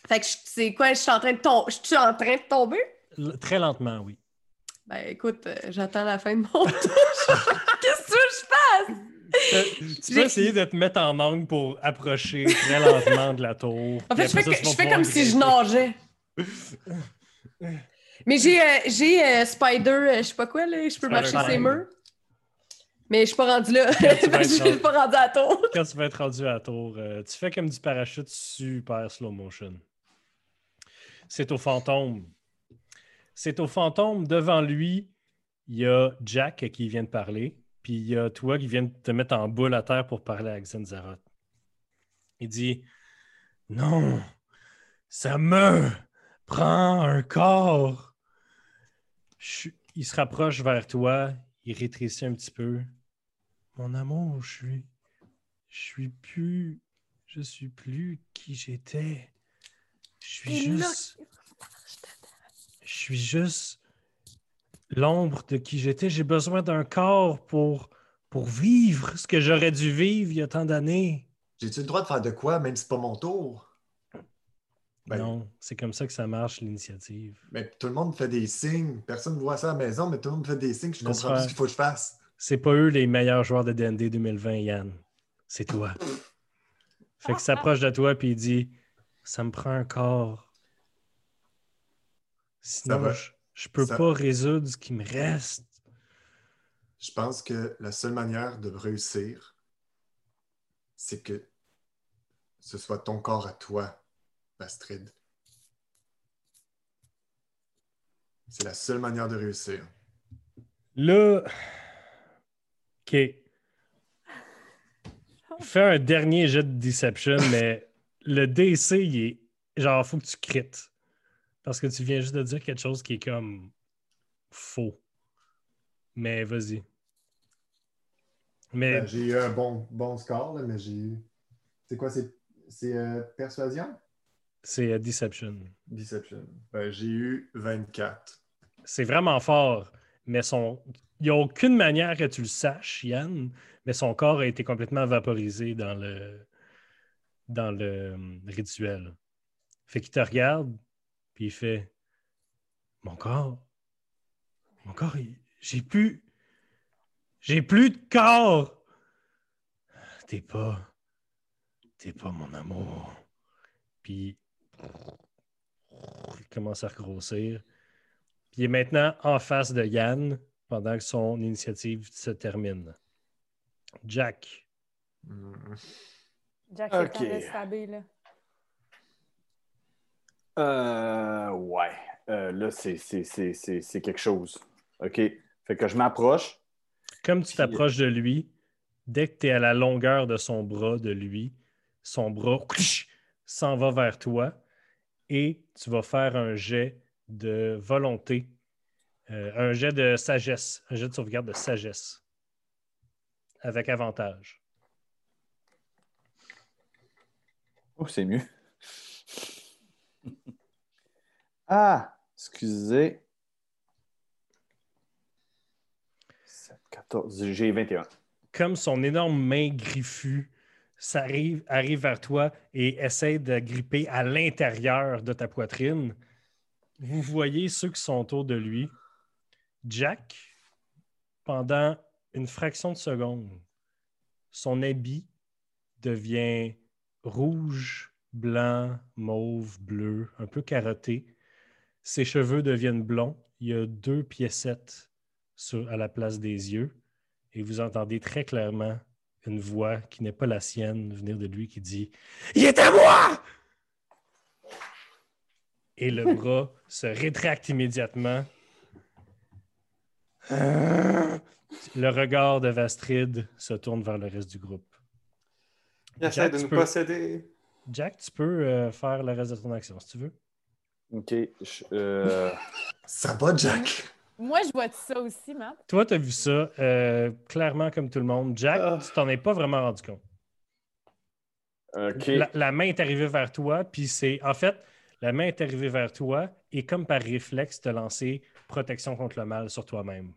fait que c'est quoi? Je suis en train de tomber. Je suis en train de tomber? L- Très lentement, oui. Ben écoute, euh, j'attends la fin de mon tour. Qu'est-ce que je fasse? Euh, tu peux essayer de te mettre en angle pour approcher très lentement de la tour. En fait, je fais, ça, que- je comme si je nageais. Mais j'ai euh, euh, Spider, je sais pas quoi, là, je peux marcher ses murs. Mais je suis pas rendue là. je suis pas rendue à la tour. Quand tu vas être rendu à la tour, tu fais comme du parachute super slow motion. C'est au fantôme. C'est au fantôme. Devant lui, il y a Jack qui vient de parler. Puis il y a toi qui viens de te mettre en boule à terre pour parler à Xenzaroth. Il dit Non, ça me prend un corps. Il se rapproche vers toi, il rétrécit un petit peu. Mon amour, je suis. Je suis plus. Je suis plus qui j'étais. Je suis là, juste. Je suis juste l'ombre de qui j'étais. J'ai besoin d'un corps pour, pour vivre ce que j'aurais dû vivre il y a tant d'années. J'ai-tu le droit de faire de quoi, même si c'est pas mon tour? Ben, non, c'est comme ça que ça marche, l'initiative. Mais tout le monde fait des signes. Personne ne voit ça à la maison, mais tout le monde fait des signes. Je Laisse comprends pas faire. ce qu'il faut que je fasse. C'est pas eux les meilleurs joueurs de D&D 2020, Yann. C'est toi. Fait qu'il s'approche de toi puis il dit Ça me prend un corps. Sinon, va. je, je peux Ça- pas résoudre ce qui me reste. Je pense que la seule manière de réussir, c'est que ce soit ton corps à toi, Astrid. C'est la seule manière de réussir. Là. OK. Fais un dernier jet de Deception, mais le DC, il est. Genre, faut que tu crites. Parce que tu viens juste de dire quelque chose qui est comme. faux. Mais vas-y. Mais. Ben, j'ai eu un bon, bon score, là, mais j'ai eu. C'est quoi? C'est, c'est euh, persuasion? C'est euh, Deception. Deception. Ben, j'ai eu 24. C'est vraiment fort, mais son. Il n'y a aucune manière que tu le saches, Yann, mais son corps a été complètement vaporisé dans le dans le hum, rituel. Fait qu'il te regarde, puis il fait Mon corps. Mon corps, j'ai plus. J'ai plus de corps. T'es pas. T'es pas mon amour. Puis. Il commence à regrossir. Puis il est maintenant en face de Yann pendant que son initiative se termine. Jack. Hmm. Jack, c'est le Ok. temps de stabber, là. Euh, ouais. Euh, là, c'est, c'est, c'est, c'est, c'est quelque chose. OK. Fait que je m'approche. Comme tu t'approches de lui, dès que tu es à la longueur de son bras, de lui, son bras s'en va vers toi et tu vas faire un jet de volonté, euh, un jet de sagesse, un jet de sauvegarde de sagesse avec avantage. Oh, c'est mieux. ah, excusez. 7, 14, j'ai 21. comme son énorme main griffue arrive, arrive vers toi et essaie de gripper à l'intérieur de ta poitrine, vous voyez ceux qui sont autour de lui. Jack, pendant une fraction de seconde, son habit devient rouge, blanc, mauve, bleu, un peu carotté. Ses cheveux deviennent blonds. Il y a deux piécettes sur- à la place des yeux. Et vous entendez très clairement une voix qui n'est pas la sienne venir de lui qui dit Il est à moi! Et le bras se rétracte immédiatement. Le regard de Vastrid se tourne vers le reste du groupe. Il essaie de tu nous peux- posséder. Jack, tu peux euh, faire le reste de ton action si tu veux. OK. je- euh, Ça va, Jack? Moi, je vois ça aussi, Matt. Toi, tu as vu ça euh, clairement comme tout le monde. Jack, Ah. tu t'en es pas vraiment rendu compte. OK. La, la main est arrivée vers toi, puis c'est. En fait, la main est arrivée vers toi et comme par réflexe, te lancer protection contre le mal sur toi-même.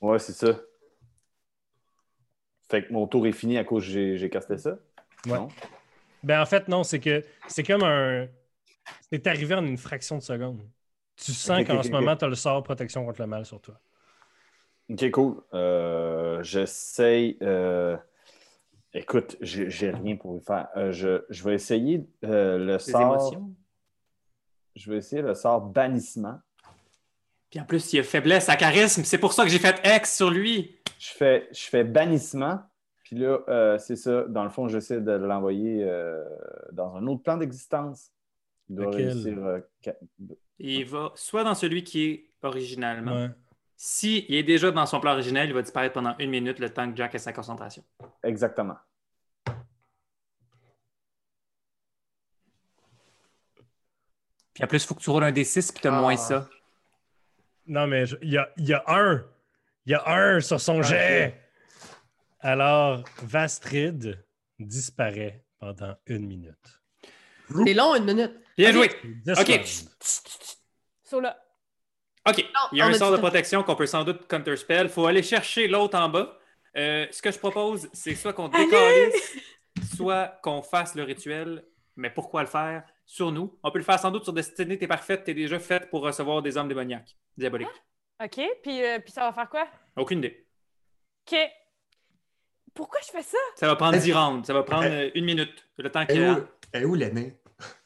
Ouais, c'est ça. Fait que mon tour est fini à cause que j'ai j'ai casté ça? Ouais. Non? Ben, en fait, non, c'est que c'est comme un. C'est arrivé en une fraction de seconde. Tu sens qu'en ce moment, tu as le sort protection contre le mal sur toi. OK, cool. Euh, J'essaye. euh, Écoute, j'ai rien pour y faire. Euh, je, je vais essayer euh, le Les sort. émotions? Je vais essayer le sort bannissement. Puis en plus, il a faiblesse à charisme. C'est pour ça que j'ai fait X sur lui. Je fais, je fais bannissement. Puis là, euh, c'est ça. Dans le fond, j'essaie de l'envoyer euh, dans un autre plan d'existence. Il doit Lequel? réussir. euh, il va soit dans celui qui est originalement. Ouais. Si il est déjà dans son plan originel, il va disparaître pendant une minute le temps que Jack ait sa concentration. Exactement. Puis en plus, il faut que tu roules un D6 puis tu as Ah. moins ça. Non, mais il y a, il y a un. Il y a un sur son jet. Alors, Vastrid disparaît pendant une minute. C'est long, une minute. Bien joué. OK. So là. OK. Non, Il y a un sort de protection qu'on peut sans doute counterspell. Il faut aller chercher l'autre en bas. Euh, ce que je propose, c'est soit qu'on décalisse, soit qu'on fasse le rituel. Mais pourquoi le faire sur nous? On peut le faire sans doute sur Destiny. T'es parfaite, t'es déjà faite pour recevoir des hommes démoniaques, diaboliques. OK. Puis, euh, puis ça va faire quoi? Aucune idée. OK. Pourquoi je fais ça? Ça va prendre Eh, 10 rounds. Ça va prendre eh, euh, une minute. Le temps Et qu'il y où, a. est où l'aîné?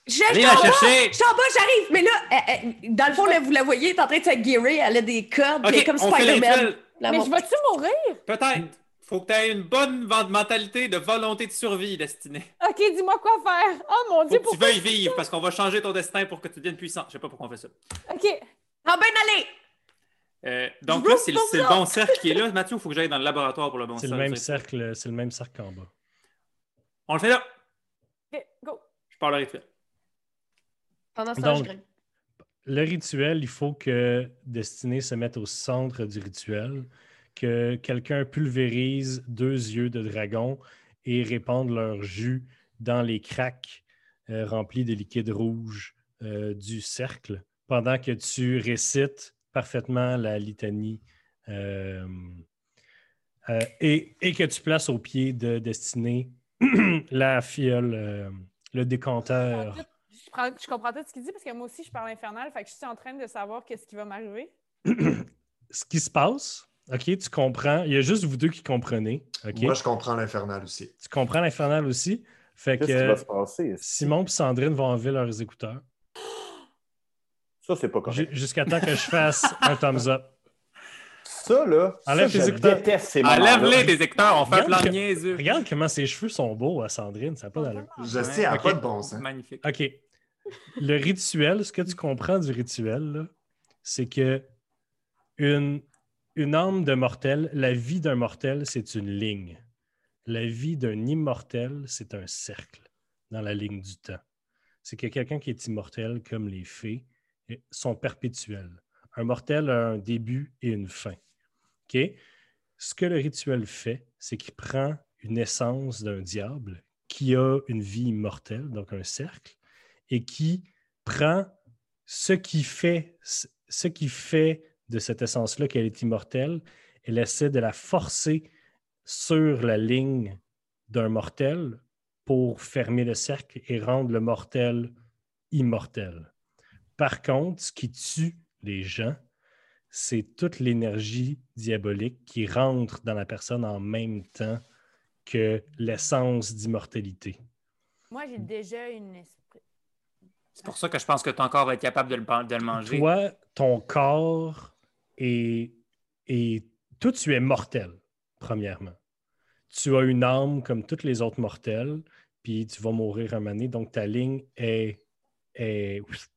Je Allez je la suis en bas! chercher! Je suis en bas, j'arrive! Mais là, euh, euh, dans le fond, là, vous la voyez, elle est en train de se guérir, elle a des cordes, elle est comme Spider-Man. mais je vais-tu mourir? Peut-être. Faut que tu aies une bonne vente- mentalité de volonté de survie, Destinée. OK, dis-moi quoi faire. Oh mon Faut Dieu, que tu veuilles vivre parce qu'on va changer ton destin pour que tu deviennes puissant. Je sais pas pourquoi on fait ça. OK. Ah ben allez! Euh, donc là, c'est le, c'est bon cercle qui est là. Mathieu, il faut que j'aille dans le laboratoire pour le bon C'est cercle. le même Ça, cercle, c'est le même cercle en bas. On le fait là. OK, go. Je pars le rituel. Pendant ce temps, je. Le rituel, il faut que Destinée se mette au centre du rituel, que quelqu'un pulvérise deux yeux de dragon et répande leur jus dans les craques euh, remplis de liquide rouge euh, du cercle, pendant que tu récites parfaitement la litanie euh, euh, et, et que tu places au pied de Destinée la fiole, euh, le décanteur. Je, prends- je comprends tout ce qu'il dit parce que moi aussi, je parle infernal. Fait que je suis en train de savoir qu'est-ce qui va m'arriver. ce qui se passe, OK, tu comprends. Il y a juste vous deux qui comprenez. OK? Moi, je comprends l'infernal aussi. Tu comprends l'infernal aussi? Fait Qu'est-ce qui que va se passer? Simon et Sandrine vont enlever leurs écouteurs Ça, c'est pas correct. ju- jusqu'à temps que je fasse un thumbs up. Ça, là, Enlève ça, tes je écouteurs. déteste ces moments Enlève-les des écouteurs. On fait Regarde plan que- niaiseux. Regarde comment ses cheveux sont beaux à Sandrine, ça n'a pas d'allure. Je sais, elle n'a ok. pas de bon sens. Magnifique. OK. Le rituel, ce que tu comprends du rituel, là, c'est que une, une âme de mortel, la vie d'un mortel, c'est une ligne. La vie d'un immortel, c'est un cercle dans la ligne du temps. C'est que quelqu'un qui est immortel, comme les fées, sont perpétuels. Un mortel a un début et une fin. Ce que le rituel fait, c'est qu'il prend une essence d'un diable qui a une vie immortelle, donc un cercle, et qui prend ce qui fait, ce qui fait de cette essence-là qu'elle est immortelle, elle essaie de la forcer sur la ligne d'un mortel pour fermer le cercle et rendre le mortel immortel. Par contre, ce qui tue les gens, c'est toute l'énergie diabolique qui rentre dans la personne en même temps que l'essence d'immortalité. Moi, j'ai déjà une esprit. C'est pour ça que je pense que ton corps va être capable de le, de le manger. Toi, ton corps est, est... Toi, tu es mortel, premièrement. Tu as une âme comme toutes les autres mortels, puis tu vas mourir un moment donné. Donc, ta ligne est... est- est- est-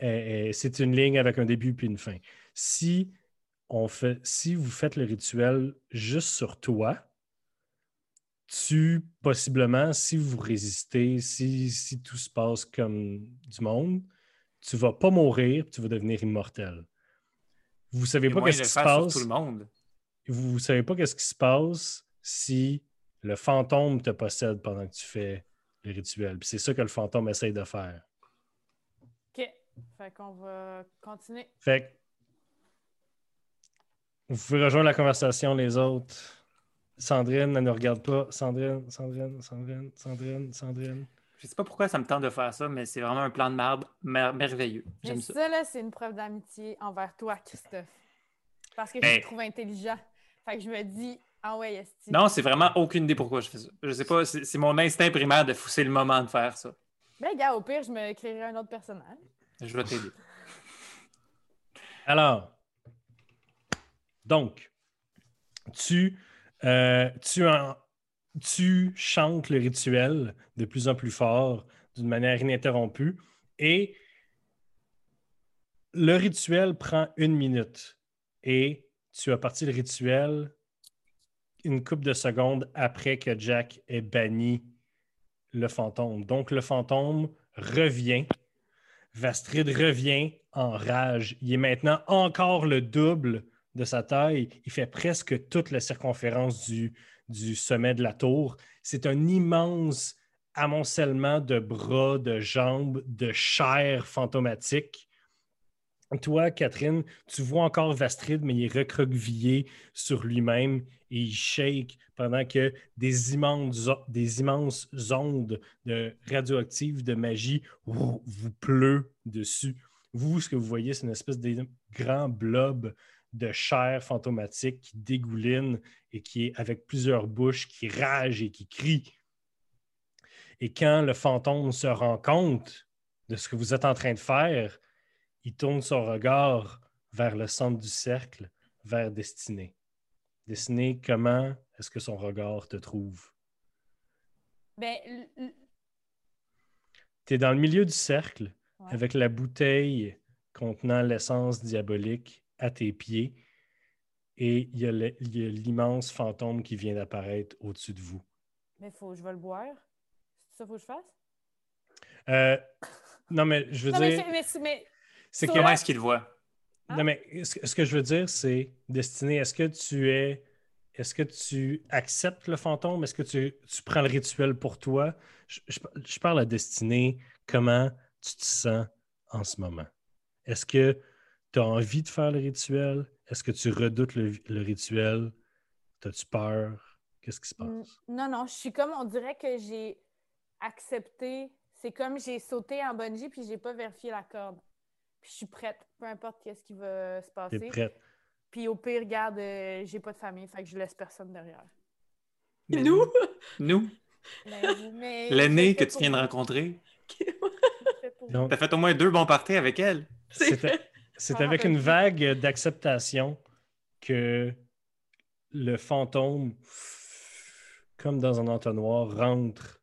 C'est une ligne avec un début puis une fin. Si, on fait, si vous faites le rituel juste sur toi, tu, possiblement, si vous résistez, si, si tout se passe comme du monde, tu vas pas mourir, tu vas devenir immortel. Vous savez Et pas qu'est-ce je qui se passe. tout le monde. Vous savez pas qu'est-ce qui se passe si le fantôme te possède pendant que tu fais le rituel. C'est ça que le fantôme essaye de faire. Fait qu'on va continuer. Fait que vous pouvez rejoindre la conversation, les autres. Sandrine, elle ne regarde pas. Sandrine, Sandrine, Sandrine, Sandrine, Sandrine. Je sais pas pourquoi ça me tente de faire ça, mais c'est vraiment un plan de marbre mer- merveilleux. Mais J'aime ça. ça, là, c'est une preuve d'amitié envers toi, Christophe. Parce que je Ben- te trouve intelligent. Fait que je me dis, ah ouais, esti. Non, c'est vraiment aucune idée pourquoi je fais ça. Je sais pas, c'est c'est mon instinct primaire de fousser le moment de faire ça. Ben, gars, au pire, je me créerai un autre personnage. Je vais t'aider. Alors, donc, tu, euh, tu, en- tu chantes le rituel de plus en plus fort, d'une manière ininterrompue, et le rituel prend une minute. Et tu as parti le rituel une couple de secondes après que Jack ait banni le fantôme. Donc, le fantôme revient. Vastrid revient en rage. Il est maintenant encore le double de sa taille. Il fait presque toute la circonférence du, sommet de la tour. C'est un immense amoncellement de bras, de jambes, de chair fantomatique. Toi, Catherine, tu vois encore Vastrid, mais il est recroquevillé sur lui-même et il shake pendant que des immenses, des immenses ondes de radioactives de magie vous, vous pleut dessus. Vous, ce que vous voyez, c'est une espèce de grand blob de chair fantomatique qui dégouline et qui est avec plusieurs bouches, qui rage et qui crie. Et quand le fantôme se rend compte de ce que vous êtes en train de faire, il tourne son regard vers le centre du cercle, vers Destinée. Destinée, comment est-ce que son regard te trouve? Ben, Tu es dans le milieu du cercle ouais. avec la bouteille contenant l'essence diabolique à tes pieds et il y a l'immense fantôme qui vient d'apparaître au-dessus de vous. Mais faut, je vais le boire. C'est ça qu'il faut que je fasse? Euh, non, mais je veux Non, dire, c'est- mais, c'est- mais Comment est-ce qu'il le voit? Non, mais ce, que je veux dire, c'est, Destinée, est-ce que tu es. Est-ce que tu acceptes le fantôme? Est-ce que tu, tu prends le rituel pour toi? Je, je- je parle à Destinée, comment tu te sens en ce moment? Est-ce que tu as envie de faire le rituel? Est-ce que tu redoutes le, le rituel? As-tu peur? Qu'est-ce qui se Mm, passe? Non, non, je suis comme, on dirait que j'ai accepté. C'est comme j'ai sauté en bungee puis j'ai pas vérifié la corde. Puis je suis prête, peu importe qu'est-ce qui va se passer. es prête? Puis au pire, regarde, euh, j'ai pas de famille, fait que je laisse personne derrière. Nous? Nous? Mais- mais L'aîné je que tu viens de rencontrer? T'as fait au moins deux bons parties avec elle. C'est C'est c'est m'en avec rappelle une vague d'acceptation que le fantôme, comme dans un entonnoir, rentre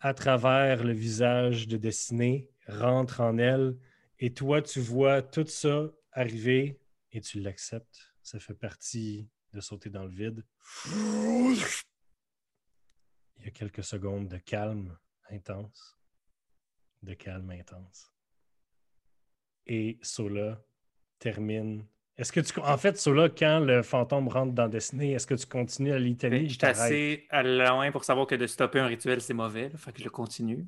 à travers le visage de Destinée, rentre en elle, et toi, tu vois tout ça arriver et tu l'acceptes. Ça fait partie de sauter dans le vide. Il y a quelques secondes de calme intense. De calme intense. Et Sola termine. Est-ce que tu. En fait, Sola, quand le fantôme rentre dans Destinée, est-ce que tu continues à litanie? Je suis assez à loin pour savoir que de stopper un rituel, c'est mauvais. Fait que je continue.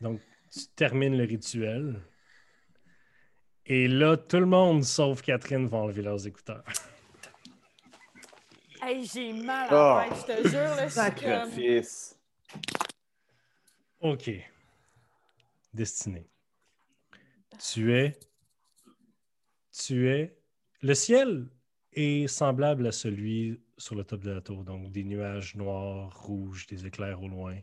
Donc, tu termines le rituel. Et là, tout le monde, sauf Catherine, va enlever leurs écouteurs. Hey, j'ai mal Oh. à tête, je te jure. Là, comme... Sacrifice. OK. Destinée. Tu es. Tu es. Le ciel est semblable à celui sur le top de la tour. Donc, des nuages noirs, rouges, des éclairs au loin.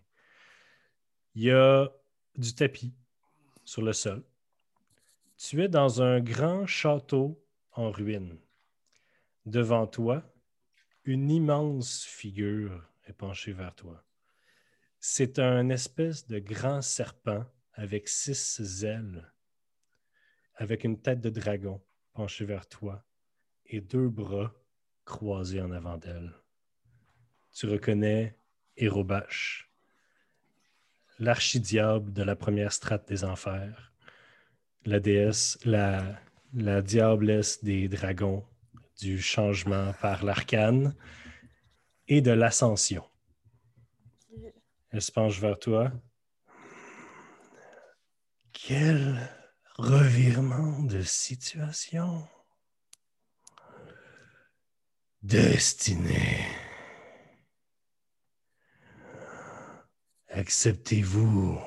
Il y a du tapis sur le sol. Tu es dans un grand château en ruine. Devant toi, une immense figure est penchée vers toi. C'est un espèce de grand serpent avec six ailes, avec une tête de dragon penchée vers toi et deux bras croisés en avant d'elle. Tu reconnais Hérobache, l'archidiable de la première strate des enfers, la déesse, la, la diablesse des dragons, du changement par l'arcane et de l'ascension. Elle se penche vers toi. Quel revirement de situation. Destinée. Acceptez-vous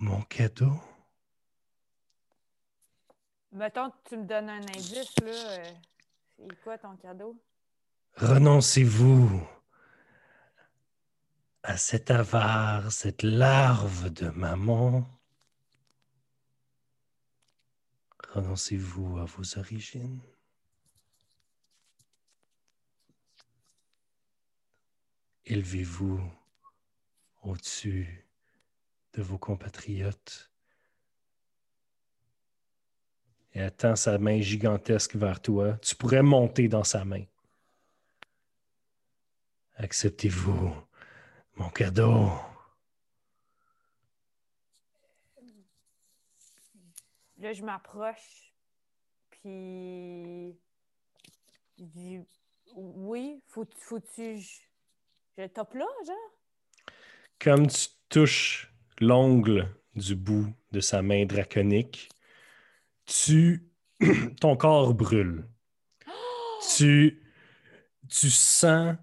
mon cadeau? Mettons que tu me donnes un indice, là. euh, c'est quoi ton cadeau? Renoncez-vous à cet avare, cette larve de maman. Renoncez-vous à vos origines. Élevez-vous au-dessus de vos compatriotes. Et elle tend sa main gigantesque vers toi. Tu pourrais monter dans sa main. Acceptez-vous mon cadeau. Là, je m'approche, puis je dis oui, faut, faut-tu. Je, je tape là, genre? Comme tu touches l'ongle du bout de sa main draconique, tu ton corps brûle. Tu, tu sens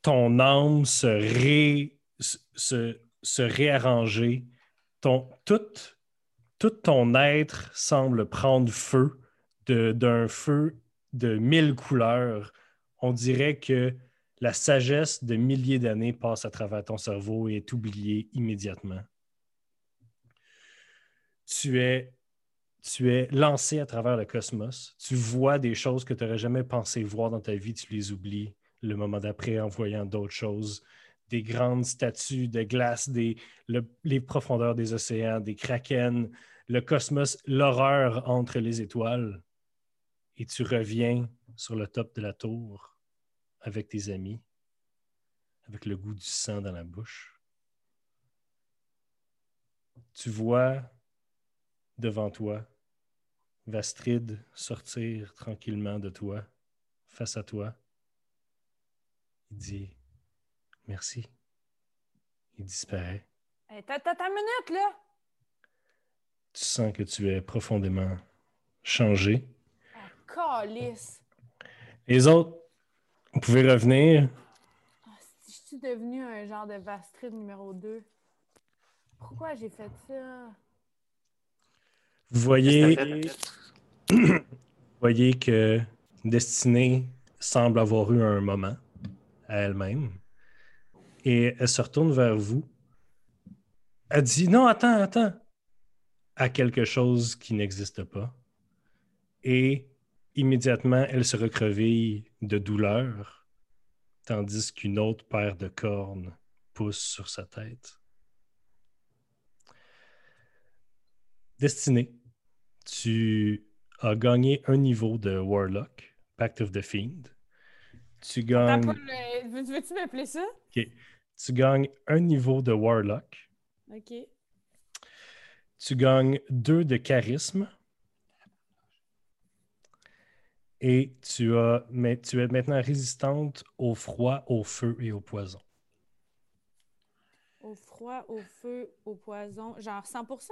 ton âme se, ré- se, se réarranger. Ton, tout, tout ton être semble prendre feu d'un feu de mille couleurs. On dirait que la sagesse de milliers d'années passe à travers ton cerveau et est oubliée immédiatement. Tu es, tu es lancé à travers le cosmos. Tu vois des choses que tu n'aurais jamais pensé voir dans ta vie, tu les oublies le moment d'après en voyant d'autres choses. Des grandes statues de glace, des, le- les profondeurs des océans, des krakens, le cosmos, l'horreur entre les étoiles. Et tu reviens sur le top de la tour avec tes amis, avec le goût du sang dans la bouche. Tu vois devant toi Vastrid sortir tranquillement de toi, face à toi. Il dit merci. Il disparaît. Hey, t'as, t'as ta minute, là! Tu sens que tu es profondément changé. Ah, calice! Les autres, vous pouvez revenir. Ah, je suis devenue un genre de Vastrid numéro 2. Pourquoi j'ai fait ça? Vous voyez, vous voyez que Destinée semble avoir eu un moment à elle-même. Et elle se retourne vers vous. Elle dit Non, attends, attends. À quelque chose qui n'existe pas. Et immédiatement, elle se recreville de douleur, tandis qu'une autre paire de cornes pousse sur sa tête. Destinée, tu as gagné un niveau de Warlock, Pact of the Fiend. Tu gagnes, le- Veux-tu m'appeler ça? tu gagnes un niveau de Warlock. OK. Tu gagnes deux de charisme. Et tu, as, mais tu es maintenant résistante au froid, au feu et au poison. Au froid, au feu, au poison. Genre 100%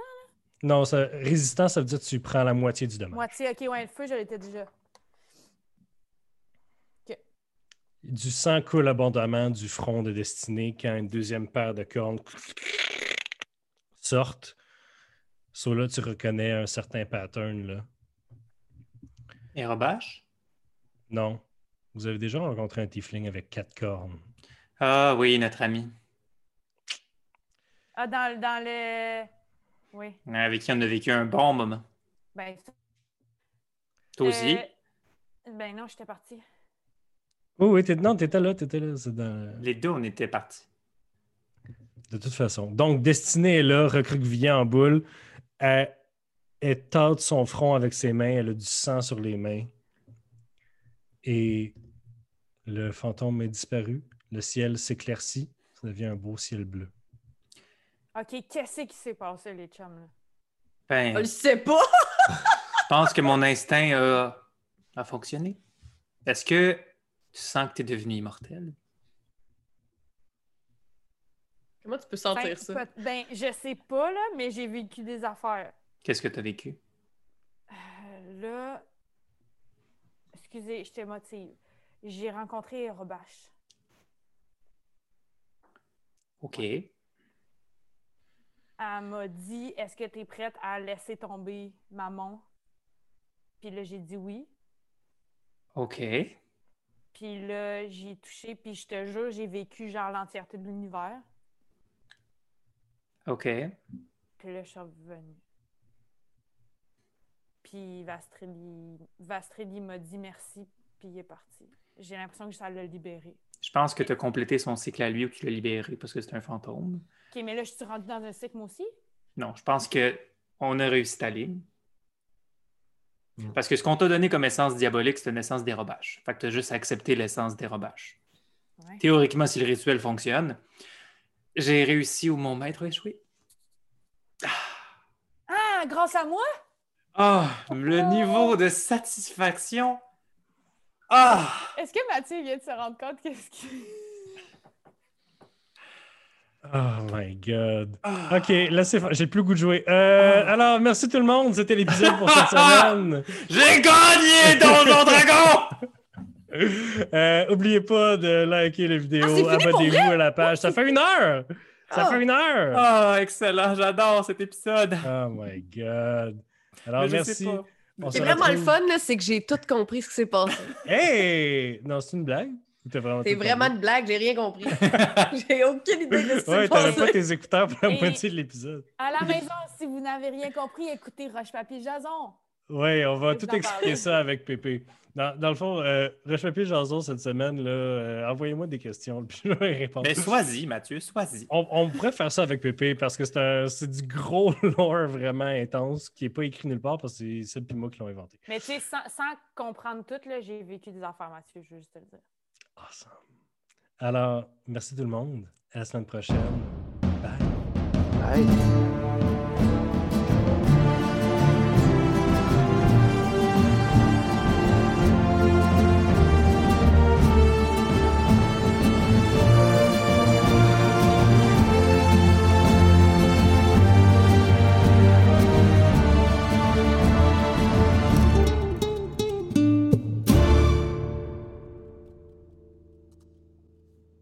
Non, ça, résistant, ça veut dire que tu prends la moitié du dommage. Moitié, OK, ouais, le feu, je l'étais déjà. Du sang coule abondamment du front de Destinée quand une deuxième paire de cornes sortent. So là, tu reconnais un certain pattern. Là. Et Robache? Non. Vous avez déjà rencontré un tiefling avec quatre cornes. Ah oui, notre ami. Ah, dans, dans le. Oui. Avec qui on a vécu un bon moment. Ben, ça- Toi aussi? Euh, Ben non, j'étais partie. Oui, oui, t'es- non, t'étais là, t'étais là. c'est dans- Les deux, on était partis. De toute façon. Donc, Destinée est là, recroquevillée en boule. Elle, elle tâte son front avec ses mains. Elle a du sang sur les mains. Et le fantôme est disparu. Le ciel s'éclaircit. Ça devient un beau ciel bleu. OK, qu'est-ce qui s'est passé, les chums? Là? Ben, Je le sais pas. je pense que mon instinct a, a fonctionné. Est-ce que tu sens que tu es devenu immortel? Comment tu peux Ben, sentir ça? peut- ben, je sais pas, là, mais j'ai vécu des affaires. Qu'est-ce que tu as vécu? Euh, là. Excusez, je te motive. J'ai rencontré Robache. OK. Elle m'a dit Est-ce que tu es prête à laisser tomber maman? Puis là, j'ai dit oui. OK. Puis là, j'ai touché, puis je te jure, j'ai vécu genre l'entièreté de l'univers. OK. Puis là, je suis revenue. Puis m'a dit merci, puis il est parti. J'ai l'impression que ça l'a libéré. Je pense que tu as complété son cycle à lui ou tu l'as libéré parce que c'est un fantôme. OK, mais là, je suis rendue dans un cycle, moi aussi? Non, je pense que on a réussi ta ligne. Mm. Parce que ce qu'on t'a donné comme essence diabolique, c'est une essence dérobage. Fait que tu as juste accepté l'essence dérobage. Ouais. Théoriquement, si le rituel fonctionne, j'ai réussi où mon maître a échoué. Ah, grâce à moi? Ah, le niveau de satisfaction. Ah! Est-ce que Mathieu vient de se rendre compte qu'est-ce qui. Oh my God. Ah. OK, là, c'est J'ai plus le goût de jouer. Euh, Alors, merci tout le monde. C'était l'épisode pour cette semaine. J'ai gagné, Donjon Dragon! Euh, oubliez pas de liker la vidéo, Ah, abonnez-vous à la page. Ça fait une heure! Ça Ah. fait une heure! Ah, excellent, j'adore cet épisode. Oh my God. Alors, merci. C'est vraiment le fun, là, c'est que j'ai tout compris ce qui s'est passé. Hey! Non, c'est une blague? Vraiment C'est vraiment une blague, j'ai rien compris. j'ai aucune idée de ce qui Ouais, s'est t'avais pas tes écouteurs pour la Et- moitié de l'épisode. À la maison, si vous n'avez rien compris, écoutez Roche-Papier-Jason. Oui, on va tout expliquer ça avec Pépé. Dans, dans le fond, euh, Papier Jason cette semaine, là, euh, envoyez-moi des questions, puis je vais répondre. Mais sois-y, Mathieu, sois-y. On, on pourrait faire ça avec Pépé parce que c'est un- c'est du gros lore vraiment intense qui n'est pas écrit nulle part parce que c'est Seb et moi qui l'ont inventé. Mais tu sais, sans, sans comprendre tout, là, j'ai vécu des affaires, Mathieu, je veux juste te le dire. Awesome. Alors, merci tout le monde. À la semaine prochaine. Bye. Hey.